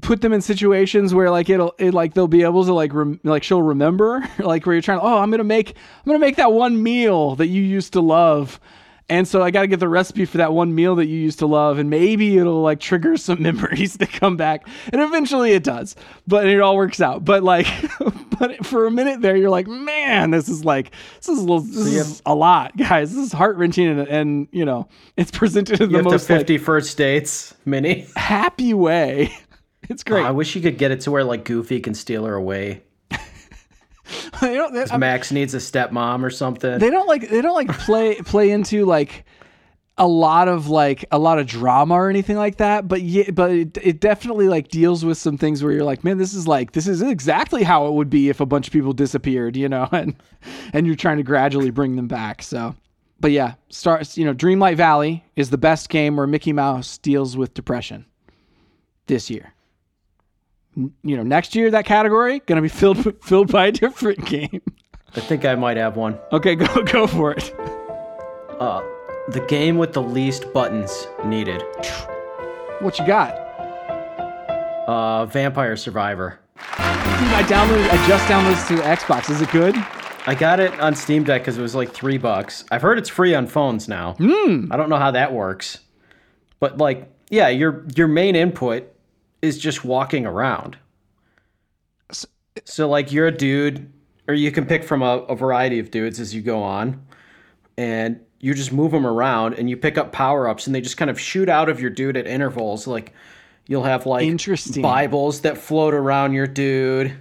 put them in situations where like it'll it like they'll be able to like rem- like she'll remember. Like where you're trying to oh I'm gonna make I'm gonna make that one meal that you used to love and so I got to get the recipe for that one meal that you used to love and maybe it'll like trigger some memories to come back. And eventually it does but it all works out. But like but for a minute there you're like man this is like this is a, little, this you is a lot guys. This is heart wrenching and, and you know it's presented in the have most like, 50 first dates, Minnie. happy way. It's great I wish you could get it to where like Goofy can steal her away. they don't, they, Max needs a stepmom or something. they don't like they don't like play play into like a lot of like a lot of drama or anything like that but yeah but it, it definitely like deals with some things where you're like man this is like this is exactly how it would be if a bunch of people disappeared you know and and you're trying to gradually bring them back so but yeah starts you know dreamlight valley is the best game where mickey mouse deals with depression this year you know next year that category gonna be filled filled by a different game I think I might have one. okay go go for it Uh, the game with the least buttons needed. what you got Uh, Vampire Survivor. Dude, I downloaded. I just downloaded to Xbox. Is it good? I got it on Steam Deck because it was like three bucks. I've heard it's free on phones now. I don't know how that works, but like, yeah, your your main input is just walking around. So like, you're a dude, or you can pick from a, a variety of dudes as you go on, and you just move them around, and you pick up power ups, and they just kind of shoot out of your dude at intervals. Like, you'll have like Interesting. Bibles that float around your dude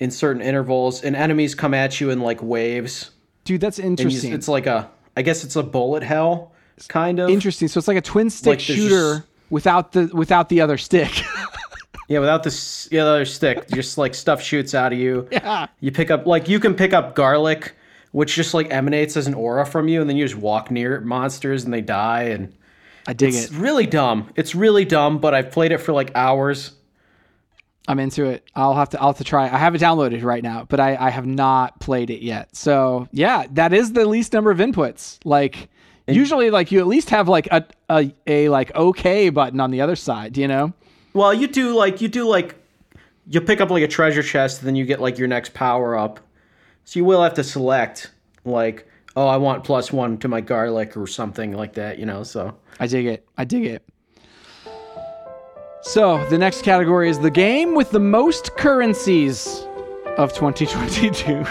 in certain intervals, and enemies come at you in like waves. Dude, that's And you- interesting. It's like a, I guess it's a bullet hell kind of. interesting. So it's like a twin stick Like shooter just- without the without the other stick. Yeah, without this the other stick, just like stuff shoots out of you. yeah. You pick up like you can pick up garlic, which just like emanates as an aura from you, and then you just walk near monsters and they die. And I dig it. it's it. really dumb. It's really dumb, but I've played it for like hours. I'm into it. I'll have to I'll have to try. I have it downloaded right now, but I, I have not played it yet. So yeah, that is the least number of inputs. Like usually like you at least have like a, a a like okay button on the other side, you know? Well, you do like you do like you pick up like a treasure chest, and then you get like your next power up. So you will have to select like, oh, I want plus one to my garlic or something like that, you know. So I dig it. I dig it. So the next category is the game with the most currencies of 2022.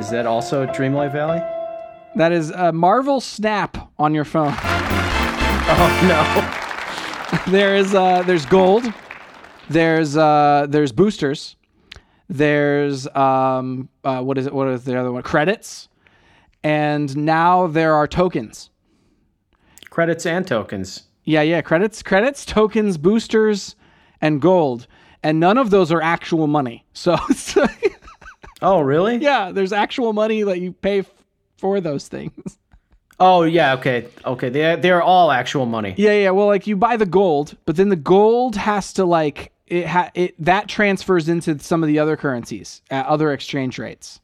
is that also Dreamlight Valley? That is uh, Marvel Snap on your phone. Oh no. there is uh, there's gold. There's uh, there's boosters. There's um, uh, what is it? What is the other one? Credits. And now there are tokens. Credits and tokens. Yeah, yeah, credits, credits, tokens, boosters, and gold. And none of those are actual money. So, so Oh, really? yeah, there's actual money that you pay for those things. Oh yeah, okay, okay. They they're all actual money. Yeah, yeah. Well, like you buy the gold, but then the gold has to like it ha- it that transfers into some of the other currencies at other exchange rates.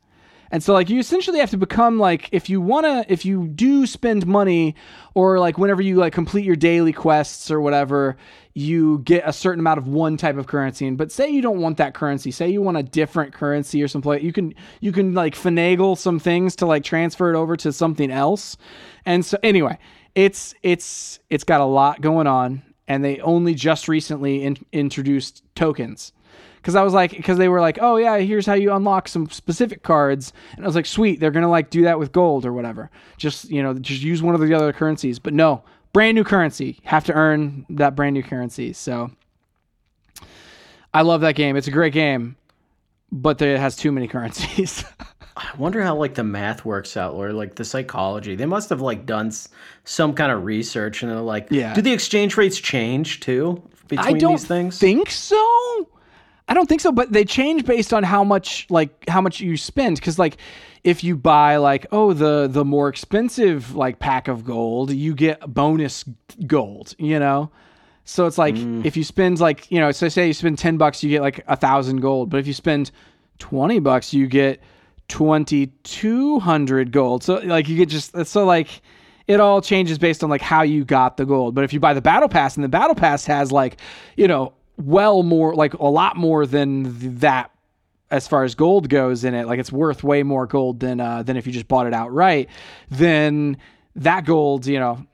And so like you essentially have to become like if you want to if you do spend money or like whenever you like complete your daily quests or whatever, you get a certain amount of one type of currency. And but say you don't want that currency, say you want a different currency or something, you can you can like finagle some things to like transfer it over to something else. And so anyway, it's it's it's got a lot going on and they only just recently in, introduced tokens because I was like, because they were like, oh yeah, here's how you unlock some specific cards, and I was like, sweet, they're gonna like do that with gold or whatever. Just you know, just use one of the other currencies. But no, brand new currency. Have to earn that brand new currency. So I love that game. It's a great game, but it has too many currencies. I wonder how like the math works out or like the psychology. They must have like done s- some kind of research and they're like, Yeah. Do the exchange rates change too between I don't these things? think so. I don't think so, but they change based on how much like how much you spend. Because like if you buy like oh the the more expensive like pack of gold, you get bonus gold. You know. So it's like mm. if you spend like you know, so say you spend ten bucks, you get like a thousand gold. But if you spend twenty bucks, you get twenty two hundred gold. So like you get just so like it all changes based on like how you got the gold. But if you buy the battle pass, and the battle pass has like you know well more like a lot more than that as far as gold goes in it, like it's worth way more gold than uh, than if you just bought it outright. Then that gold, you know,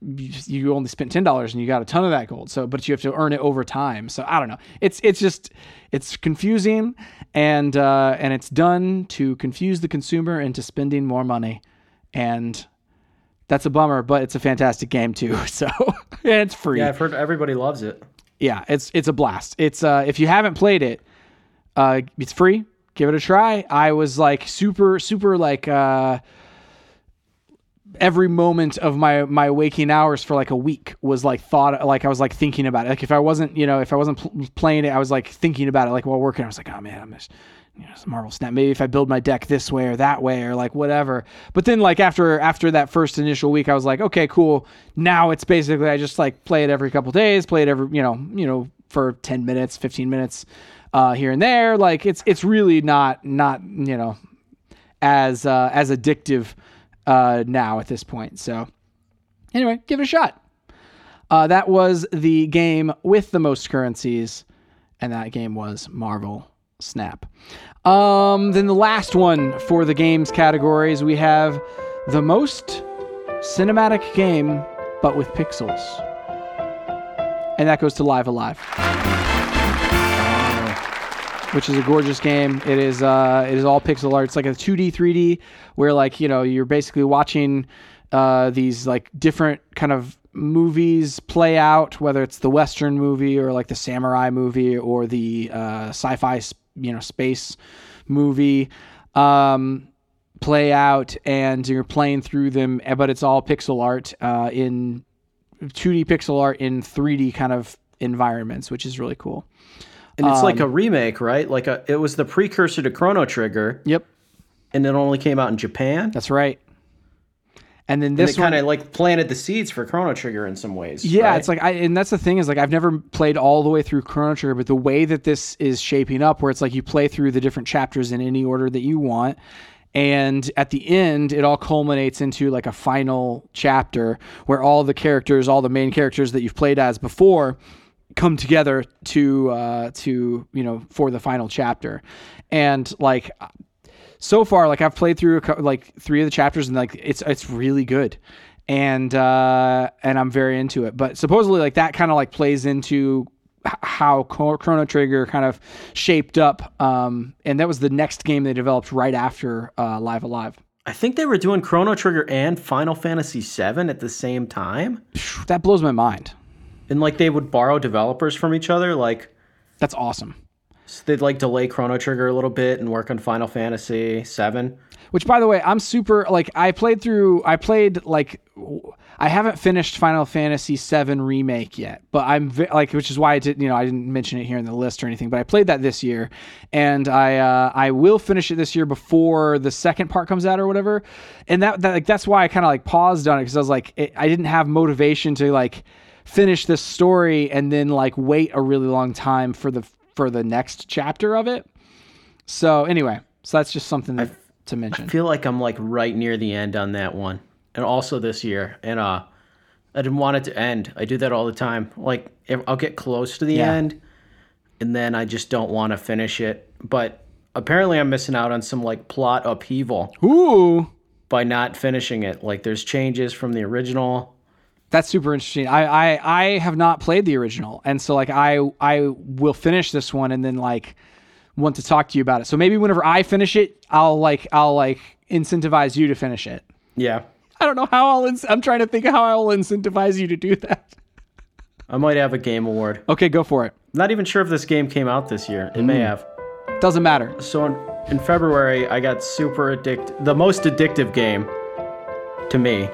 you, only spent ten dollars and you got a ton of that gold. So, but you have to earn it over time. So I don't know. It's it's just it's confusing and uh, and it's done to confuse the consumer into spending more money, and that's a bummer. But it's a fantastic game too. So it's free. Yeah, I've heard everybody loves it. Yeah, it's it's a blast. It's uh if you haven't played it, uh it's free. Give it a try. I was like super super like uh every moment of my my waking hours for like a week was like thought like I was like thinking about it. Like if I wasn't, you know, if I wasn't pl- playing it, I was like thinking about it like while working. I was like, "Oh man, I'm just you know, Marvel Snap. Maybe if I build my deck this way or that way or like whatever. But then like after after that first initial week, I was like, okay, cool. Now it's basically I just like play it every couple days, play it every you know you know for ten minutes, fifteen minutes uh, here and there. Like it's it's really not not you know as uh, as addictive uh, now at this point. So anyway, give it a shot. Uh, that was the game with the most currencies, and that game was Marvel Snap. Um, then the last one for the games categories, we have the most cinematic game, but with pixels, and that goes to Live A Live which is a gorgeous game. It is uh, it is all pixel art. It's like a 2D, 3D, where like you know you're basically watching uh, these like different kind of movies play out, whether it's the Western movie or like the samurai movie or the uh, sci-fi you know space movie. Um, play out and you're playing through them eh, but it's all pixel art uh, in 2d pixel art in 3d kind of environments which is really cool And it's like Um, a remake, right? Like a it was the precursor to Chrono Trigger, yep and it only came out in Japan. That's right. And then this kind of like planted the seeds for Chrono Trigger in some ways. yeah, right? it's like I, and that's the thing is like I've never played all the way through Chrono Trigger, but the way that this is shaping up, where it's like you play through the different chapters in any order that you want, and at the end, it all culminates into like a final chapter where all the characters, all the main characters that you've played as before, come together to uh, to you know for the final chapter, and like so far like i've played through a, cou- like three of the chapters and like it's it's really good. And uh and i'm very into it. But supposedly like that kind of like plays into how chrono trigger kind of shaped up um and that was the next game they developed right after uh live a live. I think they were doing Chrono Trigger and Final Fantasy VII at the same time, that blows my mind. And like they would borrow developers from each other. Like that's awesome so they'd like delay Chrono Trigger a little bit and work on Final Fantasy VII. Which, by the way, I'm super like I played through. I played like I haven't finished Final Fantasy VII remake yet, but I'm ve- like, which is why I didn't, you know, I didn't mention it here in the list or anything. But I played that this year, and I uh, I will finish it this year before the second part comes out or whatever. And that, that like that's why I kind of like paused on it because I was like, it, I didn't have motivation to like finish this story and then like wait a really long time for the for the next chapter of it. So anyway, so that's just something that, to mention. I feel like I'm like right near the end on that one, and also this year, and uh, I didn't want it to end. I do that all the time. Like if I'll get close to the Yeah. end, and then I just don't want to finish it. But apparently, I'm missing out on some like plot upheaval Ooh, by not finishing it. Like there's changes from the original. That's super interesting. I, I I have not played the original, and so like I I will finish this one and then like want to talk to you about it. So maybe whenever I finish it, I'll like I'll like incentivize you to finish it. Yeah, I don't know how I'll. Ins- I'm trying to think of how I will incentivize you to do that. I might have a game award. Okay, go for it. Not even sure if this game came out this year. It may hmm. have. Doesn't matter. So in, in February, I got super addicted. The most addictive game to me.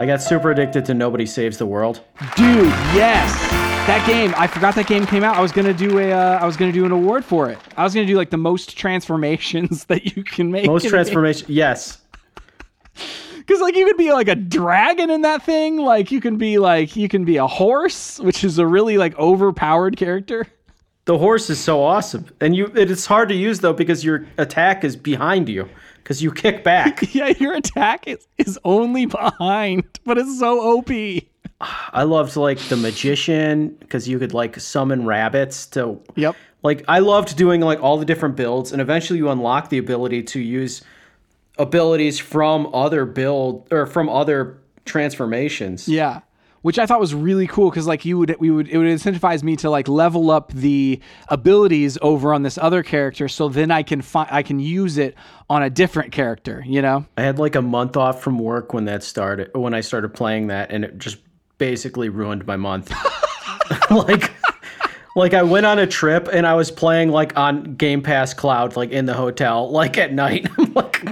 I got super addicted to Nobody Saves the World. Dude, yes. That game, I forgot that game came out. I was gonna do a, uh, I was gonna do an award for it. I was gonna do like the most transformations that you can make. Most transformation. Yes. because like you could be like a dragon in that thing. Like you can be like you can be a horse, which is a really like overpowered character. The horse is so awesome, and you. It is hard to use though because your attack is behind you because you kick back. Yeah, your attack is, is only behind, but it's so OP. I loved like the magician because you could like summon rabbits to. Yep. Like I loved doing like all the different builds, and eventually you unlock the ability to use abilities from other build or from other transformations. Yeah. Which I thought was really cool because like you would we would it would incentivize me to like level up the abilities over on this other character so then I can find I can use it on a different character, you know? I had like a month off from work when that started, when I started playing that, and it just basically ruined my month. like, like I went on a trip and I was playing like on Game Pass Cloud, like in the hotel, like at night. I'm like,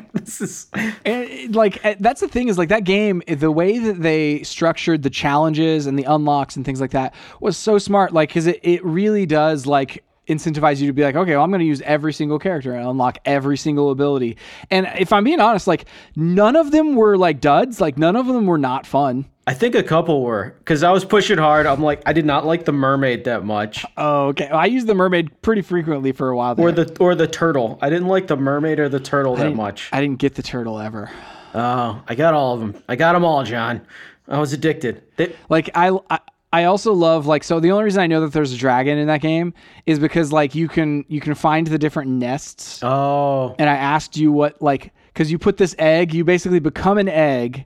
And like eh, that's the thing is like that game eh, the way that they structured the challenges and the unlocks and things like that was so smart like cuz it, it really does like incentivize you to be like okay well, I'm going to use every single character and unlock every single ability. And if I'm being honest like none of them were like duds, like none of them were not fun. I think a couple were because I was pushing hard. I'm like, I did not like the mermaid that much, Oh, okay. I used the mermaid pretty frequently for a while there. or the or the turtle. I didn't like the mermaid or the turtle that much. I didn't get the turtle ever. Oh, I got all of them. I got them all, John. I was addicted. They, Like I, I I also love like so the only reason I know that there's a dragon in that game is because like you can you can find the different nests oh, and I asked you what like cuz you put this egg you basically become an egg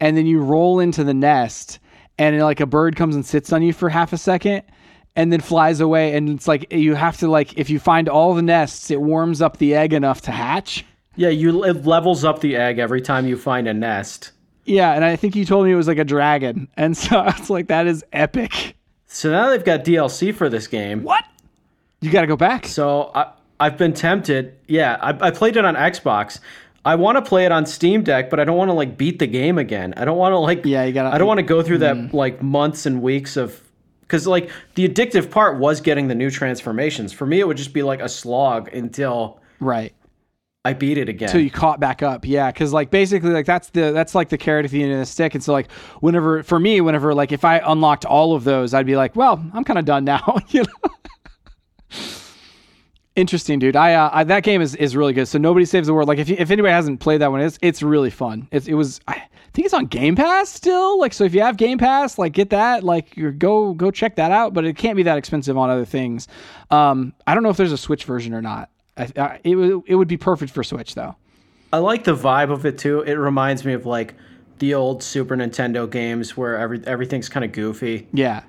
and then you roll into the nest and like a bird comes and sits on you for half a second and then flies away and it's like you have to like if you find all the nests it warms up the egg enough to hatch. yeah. You it levels up the egg every time you find a nest. Yeah, and I think you told me it was like a dragon. And so I was like that is epic. So now they've got DLC for this game. What? You got to go back. So I, I've been tempted. Yeah, I, I played it on Xbox. I want to play it on Steam Deck, but I don't want to like beat the game again. I don't want to like. Yeah, you gotta- I don't want to go through that mm. like months and weeks of. Because like the addictive part was getting the new transformations. For me, it would just be like a slog until Right. I beat it again. So you caught back up. Yeah, cuz like basically like that's the that's like the carrot at the end of the stick. And so like whenever for me whenever like if I unlocked all of those, I'd be like, "Well, I'm kind of done now." you know. Interesting, dude. I, uh, I that game is, is really good. So nobody saves the world. Like if you, if anybody hasn't played that one, it's it's really fun. It's it was I think it's on Game Pass still. Like so, if you have Game Pass, like get that. Like you go go check that out. But it can't be that expensive on other things. Um, I don't know if there's a Switch version or not. I, I, it would it would be perfect for Switch though. I like the vibe of it too. It reminds me of like the old Super Nintendo games where every everything's kind of goofy, Yeah.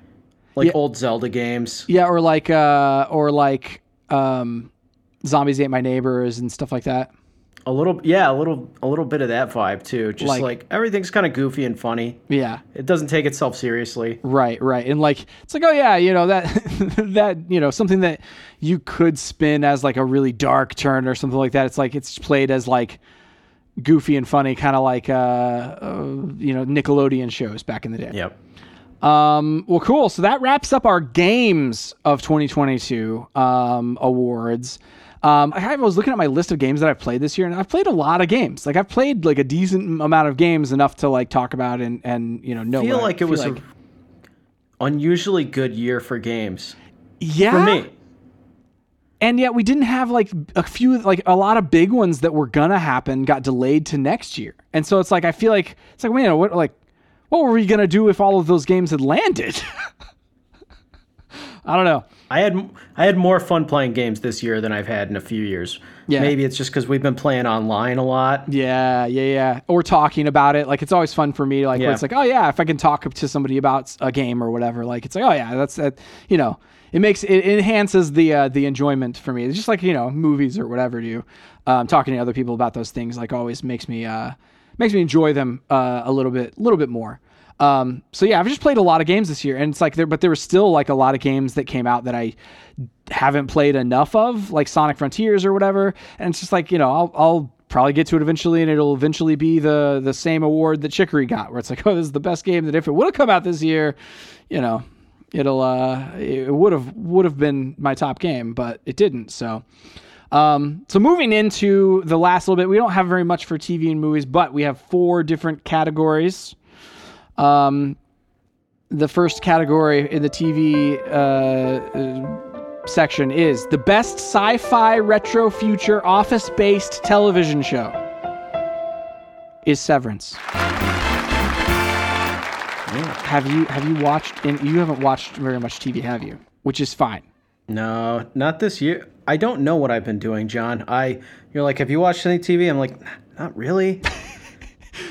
like Yeah. old Zelda games. Yeah, or like uh or like um zombies ate my neighbors and stuff like that. A little, yeah, a little, a little bit of that vibe too. Just Like- like, everything's kind of goofy and funny. Yeah. It doesn't take itself seriously. Right, right. And like it's like, oh yeah, you know, that that, you know, something that you could spin as like a really dark turn or something like that. It's like it's played as like goofy and funny, kind of like uh, uh, you know Nickelodeon shows back in the day. Yep. Um, well, cool. So that wraps up our games of 2022 um, awards. Um, I was looking at my list of games that I've played this year, and I've played a lot of games. Like I've played like a decent amount of games, enough to like talk about and and you know know. I feel like it was an unusually good year for games yeah for me. and yet we didn't have like a few like a lot of big ones that were gonna happen got delayed to next year and so it's like i feel like it's like man what like what were we gonna do if all of those games had landed i don't know I had I had more fun playing games this year than I've had in a few years. Yeah. Maybe it's just because we've been playing online a lot. yeah yeah yeah or talking about it like it's always fun for me like Yeah. it's like oh yeah if i can talk to somebody about a game or whatever like it's like oh yeah that's that you know it makes it enhances the uh, the enjoyment for me it's just like you know movies or whatever do um, talking to other people about those things like always makes me uh makes me enjoy them uh, a little bit a little bit more um, so yeah, I've just played a lot of games this year, and it's like there, but there were still like a lot of games that came out that I haven't played enough of, like Sonic Frontiers or whatever. And it's just like you know, I'll, I'll probably get to it eventually, and it'll eventually be the the same award that Chicory got, where it's like, oh, this is the best game that if it would have come out this year, you know, it'll uh, it would have would have been my top game, but it didn't. So. Um, so moving into the last little bit, we don't have very much for TV and movies, but we have four different categories. Um, the first category in the TV uh, uh, section is the best sci-fi retro future office-based television show. Is Severance. Have you have you watched? And you haven't watched very much TV, have you? Which is fine. No, not this year. I don't know what I've been doing, John. I you're like, have you watched any TV? I'm like, not really.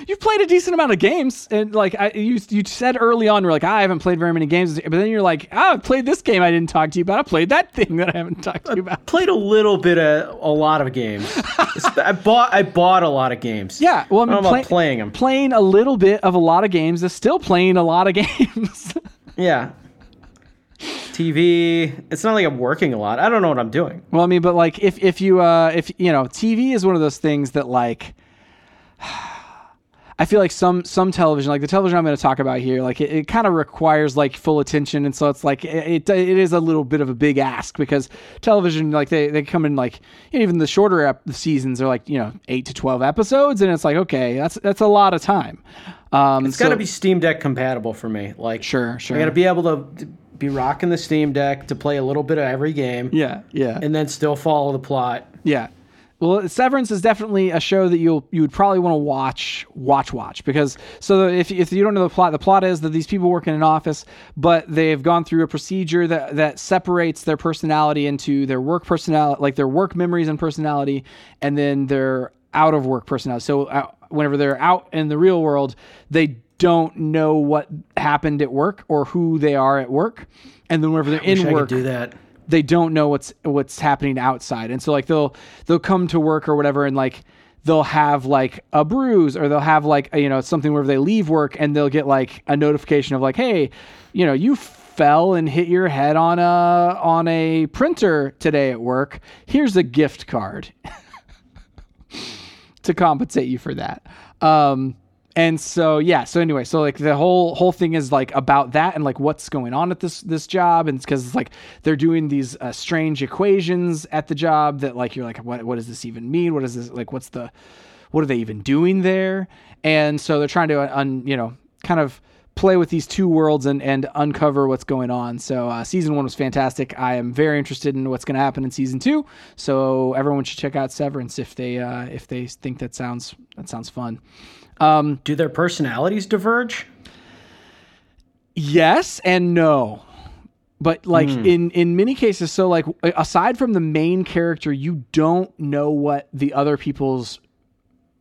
You've played a decent amount of games, and like I, you, you said early on, you're like, ah, I haven't played very many games, but then you're like, ah, oh, I played this game I didn't talk to you about. I played that thing that I haven't talked to you about. Played a little bit of a lot of games. I bought I bought a lot of games. Yeah, well, I I mean, play- playing them. playing a little bit of a lot of games is still playing a lot of games. Yeah. TV. It's not like I'm working a lot. I don't know what I'm doing. well, I mean, but like if if you uh if you know, TV is one of those things that like. I feel like some some television, like the television I'm going to talk about here, like it, it kind of requires like full attention, and so it's like it, it it is a little bit of a big ask because television, like they, they come in like even the shorter ep- seasons are like you know eight to twelve episodes, and it's like okay, that's that's a lot of time. Um, It's got to be Steam Deck compatible for me. Like sure, sure. I got to be able to be rocking the Steam Deck to play a little bit of every game yeah, yeah, and then still follow the plot. yeah. Well, Severance is definitely a show that you'll you would probably want to watch, watch, watch because so if if you don't know the plot, the plot is that these people work in an office, but they've gone through a procedure that that separates their personality into their work personality, like their work memories and personality, and then their out of work personality. So uh, whenever they're out in the real world, they don't know what happened at work or who they are at work, and then whenever they're Wish in I work, do that. they don't know what's what's happening outside and so like they'll they'll come to work or whatever and like they'll have like a bruise or they'll have like a, you know something where they leave work and they'll get like a notification of like hey you know you fell and hit your head on a on a printer today at work here's a gift card to compensate you for that. Um, and so yeah, so anyway, so like the whole whole thing is like about that and like what's going on at this this job, and it's because it's like they're doing these uh, strange equations at the job that like you're like what what does this even mean? What is this like? What's the what are they even doing there? And so they're trying to uh, un, you know kind of play with these two worlds and and uncover what's going on. So uh, season one was fantastic. I am very interested in what's going to happen in season two. So everyone should check out Severance if they uh, if they think that sounds that sounds fun. Um, Do their personalities diverge? Yes and no. But like hmm. in in many cases so like aside from the main character you don't know what the other people's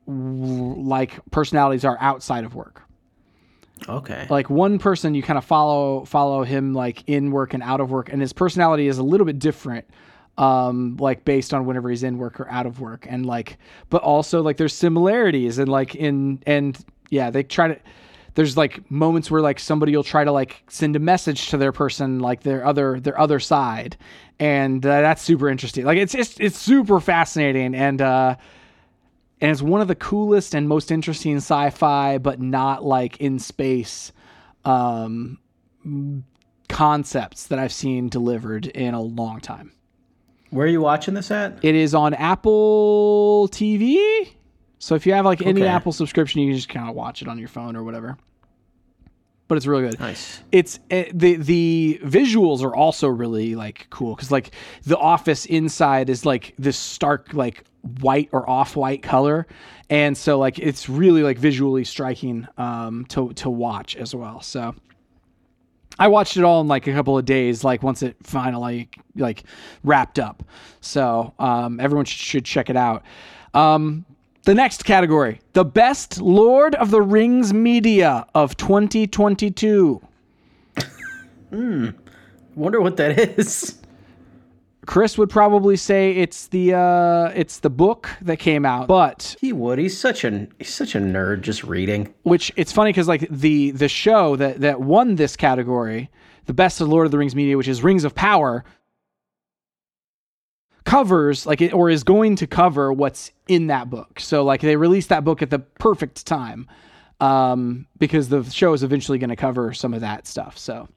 like personalities are outside of work. Okay. Like one person you kind of follow follow him like in work and out of work and his personality is a little bit different um like based on whenever he's in work or out of work. And like but also like there's similarities and like in and yeah they try to there's like moments where like somebody will try to like send a message to their person like their other their other side. And uh, that's super interesting. Like it's it's it's super fascinating. And uh and it's one of the coolest and most interesting sci-fi, but not like in space um, concepts that I've seen delivered in a long time. Where are you watching this at? It is on Apple TV. So if you have like any Okay. Apple subscription, you can just kind of watch it on your phone or whatever. But it's really good. Nice. It's uh, the the visuals are also really like cool because like the office inside is like this stark like white or off white color, and so like it's really like visually striking um, to to watch as well. So I watched it all in like a couple of days, like once it finally like wrapped up. So um, everyone should, check it out. Um, the next category, the best Lord of the Rings media of 2022. Hmm. Wonder what that is. Chris would probably say it's the uh, it's the book that came out, but He would. He's such a he's such a nerd just reading. which it's funny because like the the show that that won this category, the best of Lord of the Rings media, which is Rings of Power, covers like it or is going to cover what's in that book. So like they released that book at the perfect time um, because the show is eventually going to cover some of that stuff. So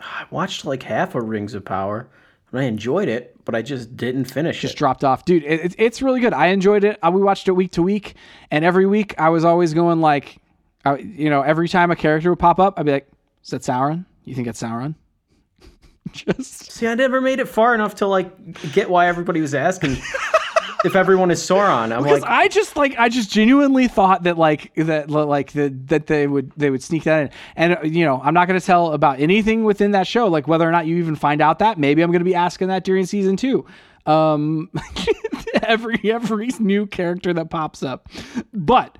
I watched like half of Rings of Power I enjoyed it, but I just didn't finish it. just it. dropped off, dude. It, it- it's really good. I enjoyed it. Uh, we watched it week to week, and every week I was always going like, I, you know, every time a character would pop up, I'd be like, "Is that Sauron? You think that's Sauron?" just See, I never made it far enough to like get why everybody was asking if everyone is Sauron. I'm because like, I just like I just genuinely thought that like that like the, that they would they would sneak that in, and uh, you know I'm not going to tell about anything within that show, like whether or not you even find out that. Maybe I'm going to be asking that during season two. Um, every every new character that pops up, but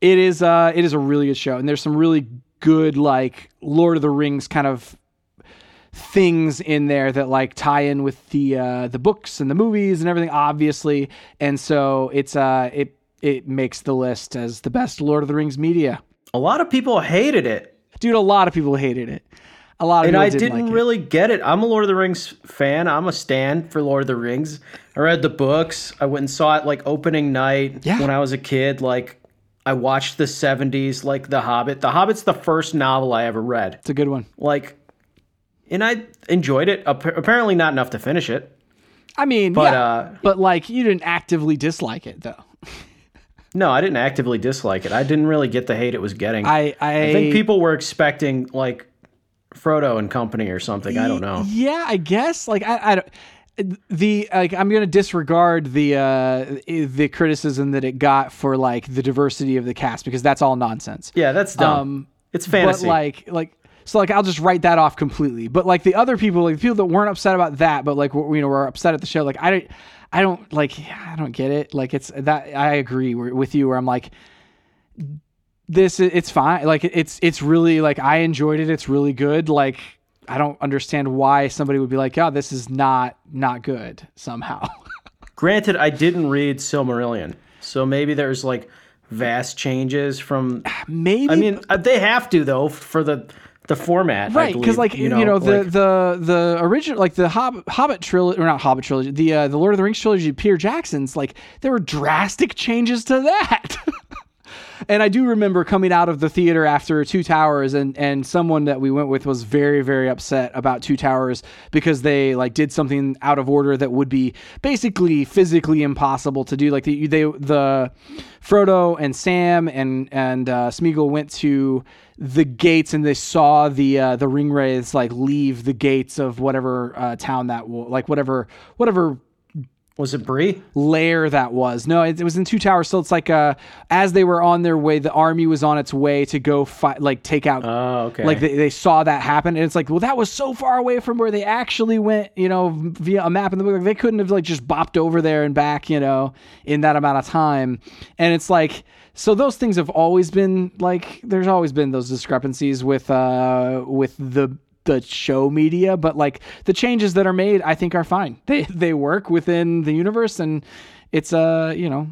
it is uh it is a really good show, and there's some really good like Lord of the Rings kind of things in there that like tie in with the uh the books and the movies and everything obviously and so it's uh it it makes the list as the best lord of the rings media a lot of people hated it. dude a lot of people hated it a lot of And I didn't, didn't like it. really get it. I'm a Lord of the Rings fan. I'm a stan for Lord of the Rings. I read the books. I went and saw it like opening night Yeah. when I was a kid. Like I watched the 70s, like The Hobbit. The Hobbit's the first novel I ever read. it's a good one Like, and I enjoyed it. Apparently, not enough to finish it. i mean But, yeah, uh, but like you didn't actively dislike it though No, I didn't actively dislike it. I didn't really get the hate it was getting. i i, I think people were expecting like Frodo and company or something. I don't know. Yeah, I guess. Like I, I don't. The like I'm gonna disregard the uh the criticism that it got for like the diversity of the cast because that's all nonsense. Yeah, that's dumb. Um, it's fantasy. But like like so like I'll just write that off completely. But like the other people, like the people that weren't upset about that, but like you know were upset at the show. Like I don't, I don't like I don't get it. Like it's that I agree with you where I'm like this it's fine like it's it's really like i enjoyed it it's really good like i don't understand why somebody would be like oh this is not not good somehow Granted, I didn't read Silmarillion, so maybe there's like vast changes from. maybe I mean, uh, they have to though for the the format, right because like you know, the like- the the original like the hobbit, hobbit trilogy or not hobbit trilogy the uh, the lord of the rings trilogy peter jackson's like there were drastic changes to that and I do remember coming out of the theater after Two Towers, and and someone that we went with was very very upset about Two Towers because they like did something out of order that would be basically physically impossible to do. Like the they the Frodo and Sam and and uh, Smeagol went to the gates and they saw the uh, the ring wraiths like leave the gates of whatever uh, town that like whatever whatever was it Bree? lair that was. No, it, it was in Two Towers. So it's like uh, as they were on their way, the army was on its way to go fight, like take out. Oh, okay. Like they, they saw that happen, and it's like, well, that was so far away from where they actually went, you know, via a map in the book. Like they couldn't have like just bopped over there and back, you know, in that amount of time. And it's like, so those things have always been like, there's always been those discrepancies with uh with the the show media, but like the changes that are made, I think are fine. They they work within the universe, and it's uh you know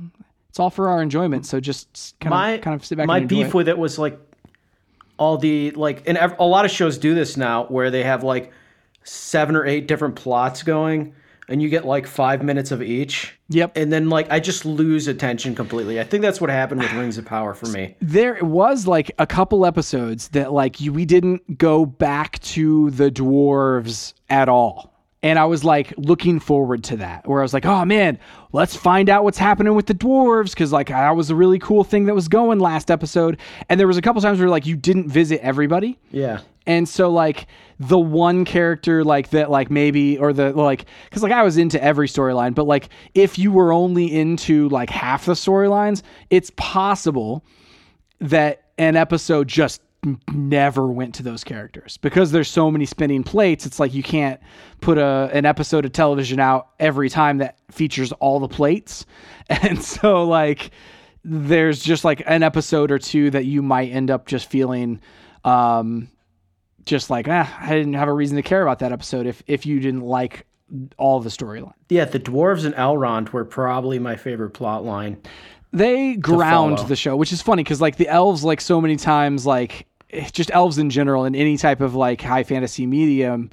it's all for our enjoyment. So just kind my of kind of sit back. my and enjoy beef it. with it was like all the like and a lot of shows do this now where they have like seven or eight different plots going and you get like five minutes of each. Yep. And then like I just lose attention completely. I think that's what happened with Rings of Power for me. there was like a couple episodes that like you, we didn't go back to the dwarves at all and i was like looking forward to that where i was like oh man let's find out what's happening with the dwarves because like that was a really cool thing that was going last episode and there was a couple times where like you didn't visit everybody Yeah. And so like the one character like that like maybe or the like because like I was into every storyline, but like if you were only into like half the storylines, it's possible that an episode just never went to those characters. Because there's so many spinning plates it's like you can't put a an episode of television out every time that features all the plates. And so like there's just like an episode or two that you might end up just feeling um just like ah, I didn't have a reason to care about that episode if if you didn't like all the storyline. Yeah, the dwarves and Elrond were probably my favorite plot line. They ground follow. the show, which is funny because like the elves, like so many times, like just elves in general in any type of like high fantasy medium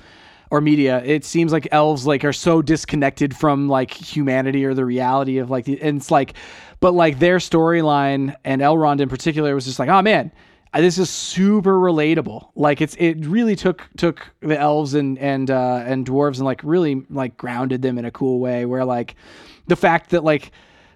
or media, it seems like elves like are so disconnected from like humanity or the reality of like the and it's like but like their storyline and Elrond in particular was just like, oh man, this is super relatable. Like it's it really took took the elves and and uh and dwarves and like really like grounded them in a cool way where like the fact that like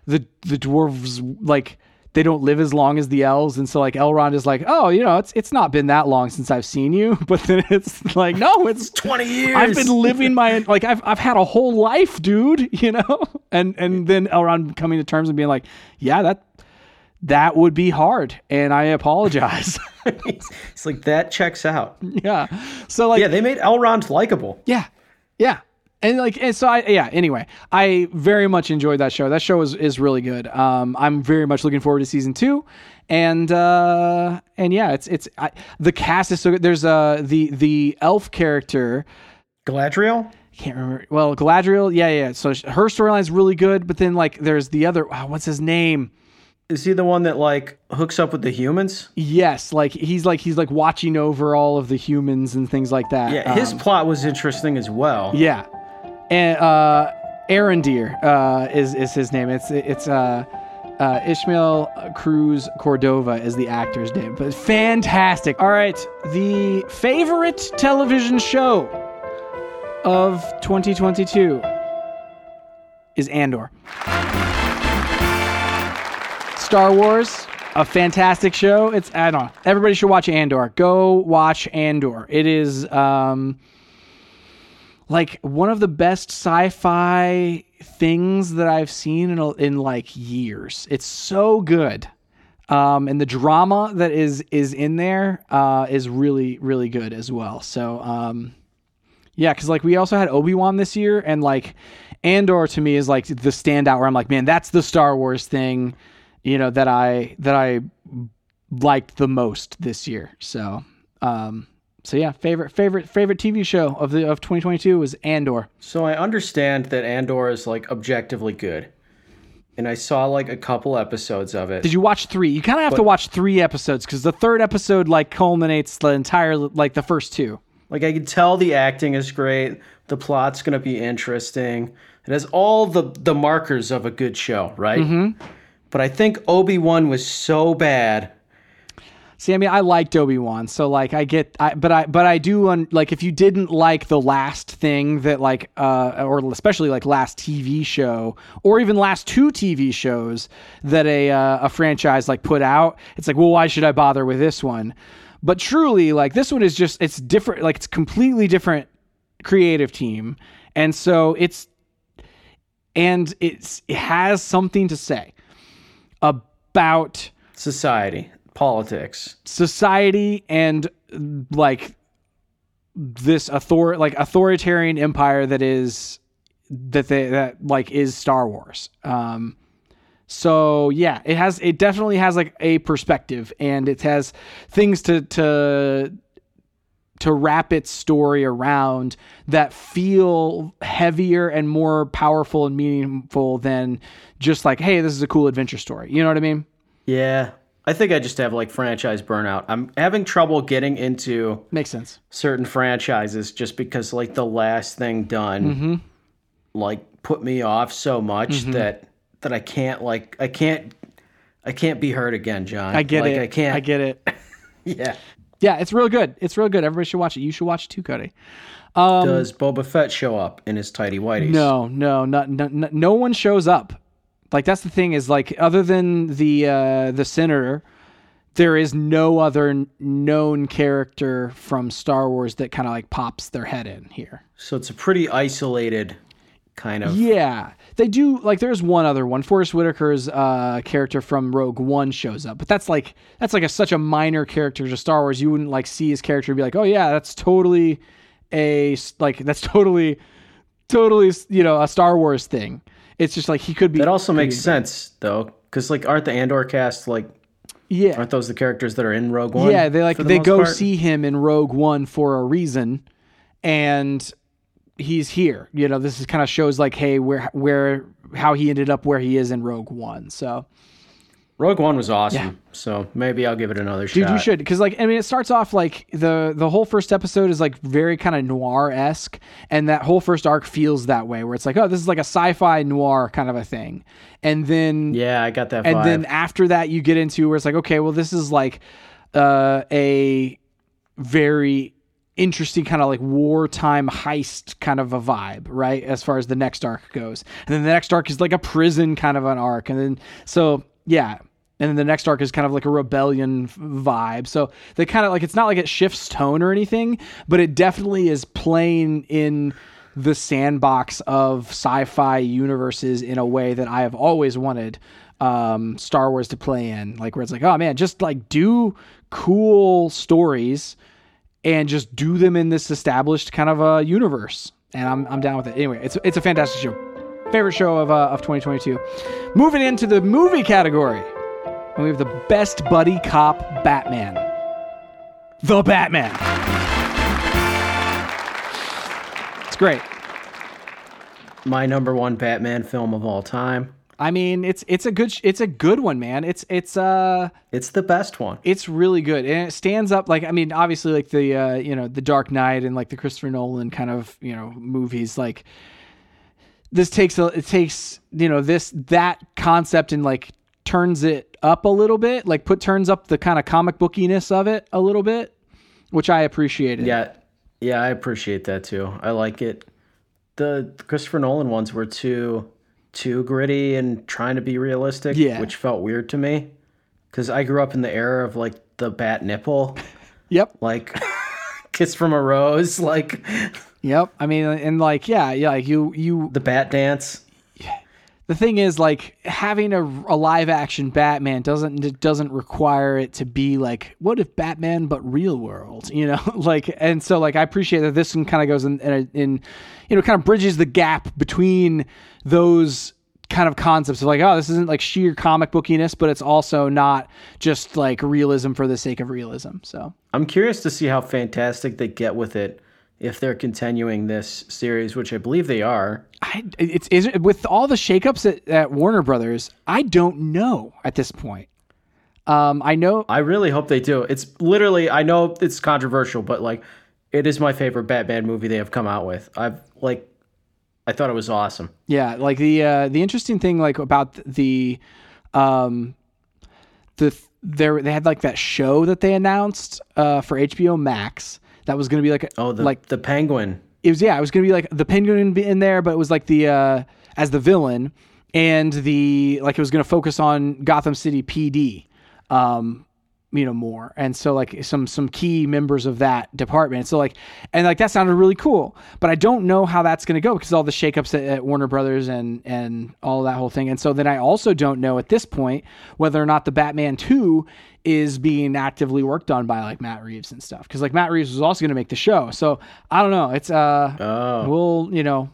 the the dwarves like they don't live as long as the elves and so like Elrond is like, "Oh, you know, it's it's not been that long since I've seen you." But then it's like, "No, it's 20 years. I've been living my like I've I've had a whole life, dude, you know?" And and then Elrond coming to terms and being like, "Yeah, that that would be hard and I apologize." it's like that checks out. yeah. So like Yeah, they made Elrond likable. Yeah. Yeah. And like and so I yeah, anyway, I very much enjoyed that show. That show is is really good. Um I'm very much looking forward to season 2 and uh and yeah, it's it's I, the cast is so good. There's uh the the elf character Galadriel? Can't remember. Well, Galadriel, yeah, yeah. So her storyline's really good, but then like there's the other wow, what's his name? Is he the one that like hooks up with the humans? Yes, like he's like he's like watching over all of the humans and things like that. Yeah, his Um, plot was interesting as well. Yeah, and uh, Arondir uh, is is his name. It's it's uh, uh, Ishmael Cruz Cordova is the actor's name, but fantastic. All right, the favorite television show of 2022 is Andor. Star Wars, a fantastic show. It's I don't know. Everybody should watch Andor. Go watch Andor. It is um like one of the best sci-fi things that I've seen in in like years. It's so good. Um, and the drama that is is in there uh, is really really good as well. So um, yeah, because like we also had Obi Wan this year, and like Andor to me is like the standout where I'm like, man, that's the Star Wars thing, you know, that I that I liked the most this year. So um, so yeah, favorite favorite favorite TV show of the of 2022 was Andor. So I understand that Andor is like objectively good. And I saw like a couple episodes of it. Did you watch three? You kind of have to watch three episodes because the third episode like culminates the entire like the first two. Like I can tell the acting is great. The plot's gonna be interesting. It has all the the markers of a good show, right? Mm-hmm. But I think Obi Wan was so bad. See, I mean, I liked Obi Wan, so like I get, I, but I, but I do, un, like if you didn't like the last thing that like, uh, or especially like last TV show, or even last two TV shows that a uh, a franchise like put out, it's like, well, why should I bother with this one? But truly, like this one is just, it's different, like it's completely different creative team, and so it's, and it's it has something to say about Society, politics. society and like this author like authoritarian empire that is that they that like is Star Wars. Um so yeah, it has it definitely has like a perspective and it has things to to to wrap its story around that feel heavier and more powerful and meaningful than just like hey, this is a cool adventure story. You know what I mean? Yeah. I think I just have like franchise burnout. I'm having trouble getting into Makes sense. certain franchises just because like the last thing done like put me off so much Mm-hmm. that that I can't like I can't I can't be hurt again, John. I get like, it. I can't. I get it. Yeah. Yeah, it's real good. It's real good. Everybody should watch it. You should watch it too, Cody. Um, Does Boba Fett show up in his tidy whities? No, no, not, no, no, no one shows up. Like that's the thing is like other than the uh, the senator, there is no other known character from Star Wars that kind of like pops their head in here. So it's a pretty isolated kind of. Yeah, they do. Like, there's one other one. Forest Whitaker's uh, character from Rogue One shows up, but that's like that's like a, such a minor character to Star Wars. You wouldn't like see his character and be like, oh yeah, that's totally a like that's totally totally you know a Star Wars thing. It's just like he could be. That also makes sense though, because like aren't the Andor cast like yeah. aren't those the characters that are in Rogue One? Yeah, they like the they go part? see him in Rogue One for a reason, and he's here. You know, this is kind of shows like, hey, where where how he ended up where he is in Rogue One. So, Rogue One was awesome, so maybe I'll give it another dude, shot. you should because like I mean, it starts off like the the whole first episode is like very kind of noir esque, and that whole first arc feels that way, where it's like, oh, this is like a sci-fi noir kind of a thing, and then Yeah, I got that. and then after that you get into where it's like okay well this is like uh, a very interesting kind of like wartime heist kind of a vibe right as far as the next arc goes. And then the next arc is like a prison kind of an arc and then so yeah. And then the next arc is kind of like a rebellion vibe. So they kind of like it's not like it shifts tone or anything but it definitely is playing in the sandbox of sci-fi universes in a way that I have always wanted um, Star Wars to play in. Like where it's like, oh man, just like do cool stories and just do them in this established kind of a universe. And I'm I'm down with it. Anyway, it's it's a fantastic show. Favorite show of uh, of 2022. Moving into the movie category, and we have the best buddy cop Batman. The Batman. It's great. my number one Batman film of all time. I mean, it's it's a good it's a good one, man. It's it's uh It's the best one. it's really good and it stands up like I mean, obviously like the uh you know the Dark Knight and like the Christopher Nolan kind of you know movies like this takes a it takes you know this that concept and like turns it up a little bit like put turns up the kind of comic bookiness of it a little bit which I appreciated. Yeah, yeah, I appreciate that too. I like it. The Christopher Nolan ones were too too gritty and trying to be realistic, Yeah. which felt weird to me because I grew up in the era of like the bat nipple, Yep. like kiss from a rose, like Yep. I mean and like yeah, yeah, like you you the bat dance. The thing is like having a, a live action batman doesn't doesn't require it to be like what if batman but real world you know? Like and so like i appreciate that this one kind of goes in, in, in you know kind of bridges the gap between those kind of concepts of like oh this isn't like sheer comic bookiness but it's also not just like realism for the sake of realism so. I'm curious to see how fantastic they get with it if they're continuing this series, which I believe they are. I, it's is it, with all the shakeups at, at warner brothers i don't know at this point um, I know I really hope they do. It's literally, I know it's controversial, but like, it is my favorite Batman movie they have come out with. I've like, I thought it was awesome. Yeah, like the uh, the interesting thing like about the um the there they had like that show that they announced uh for HBO Max that was going to be like Oh, the like the Penguin. it was yeah, it was going to be like the penguin in there but it was like the uh as the villain and the like it was going to focus on Gotham City PD um you know more. And so like some some key members of that department. So like and like that sounded really cool. But i don't know how that's going to go because all the shakeups at, at warner brothers and and all that whole thing. And so then i also don't know at this point whether or not the batman 2 is being actively worked on by like matt reeves and stuff. Because like matt reeves was also going to make the show. So i don't know. It's uh Oh, we'll you know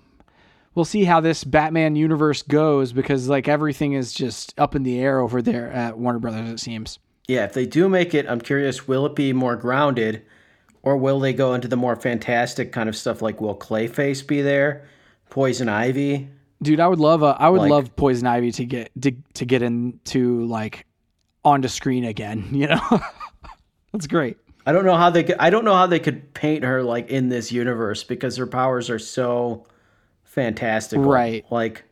we'll see how this batman universe goes because like everything is just up in the air over there at warner brothers it seems yeah. If they do make it, I'm curious. Will it be more grounded, or will they go into the more fantastic kind of stuff? Like, will Clayface be there? Poison Ivy. Dude, I would love a, I would Like- love Poison Ivy to get to, to get into like onto screen again, you know? That's great. I don't know how they could. I don't know how they could paint her like in this universe because her powers are so fantastical. Right. Like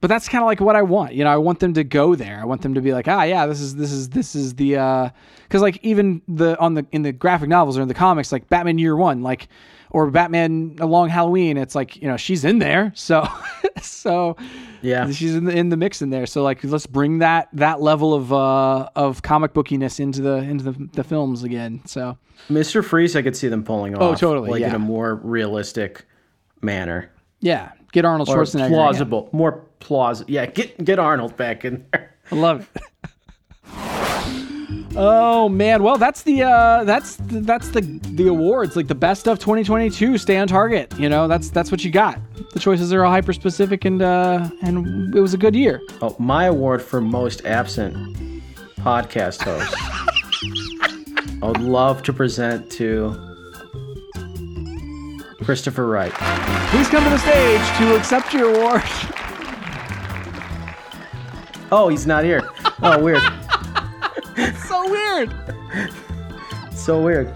but that's kind of like what I want. You know, I want them to go there. I want them to be like, ah, yeah, this is this is this is the uh because like even the on the in the graphic novels or in the comics, like Batman Year One, like or Batman Along Halloween, it's like you know she's in there, so so yeah, she's in the in the mix in there. So like let's bring that that level of uh of comic bookiness into the into the, the films again. So Mister Freeze, I could see them pulling off. Oh, totally, like yeah. in a more realistic manner. yeah, get Arnold Or Schwarzenegger. again. plausible, more plausible. Yeah, get get Arnold back in there. I love it. oh man, well that's the uh, that's the, that's the the awards like the best of 2022. Stay on target. You know that's that's what you got. The choices are all hyper specific and uh, and it was a good year. Oh, my award for most absent podcast host. I would love to present to Christopher Wright. Please come to the stage to accept your award. Oh, he's not here. Oh, weird. so weird. So weird.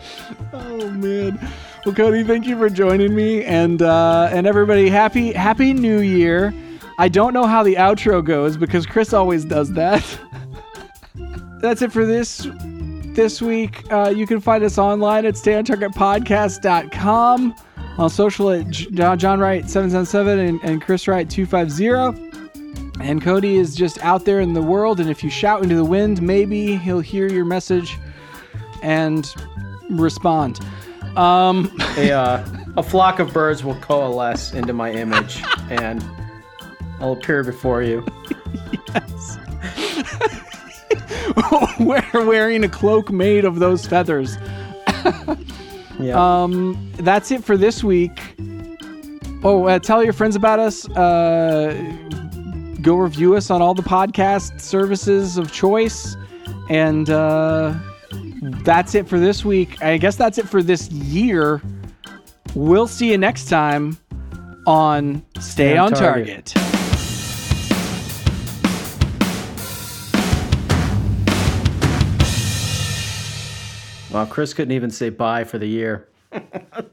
Oh man. Well, Cody, thank you for joining me, and uh, and everybody, happy Happy New Year. I don't know how the outro goes because Chris always does that. That's it for this this week. Uh, you can find us online at stayontargetpodcast.com, on social at John Wright seven seven seven and, and Chris Wright two five zero. And Cody is just out there in the world, and if you shout into the wind, maybe he'll hear your message and respond. Um, A, uh, a flock of birds will coalesce into my image, and I'll appear before you. Yes. We're wearing a cloak made of those feathers. Yeah. Um, that's it for this week. Oh, uh, tell your friends about us. Uh, go review us on all the podcast services of choice. And uh, that's it for this week. I guess that's it for this year. We'll see you next time on Stay, on on Target. Target. Well, Chris couldn't even say bye for the year.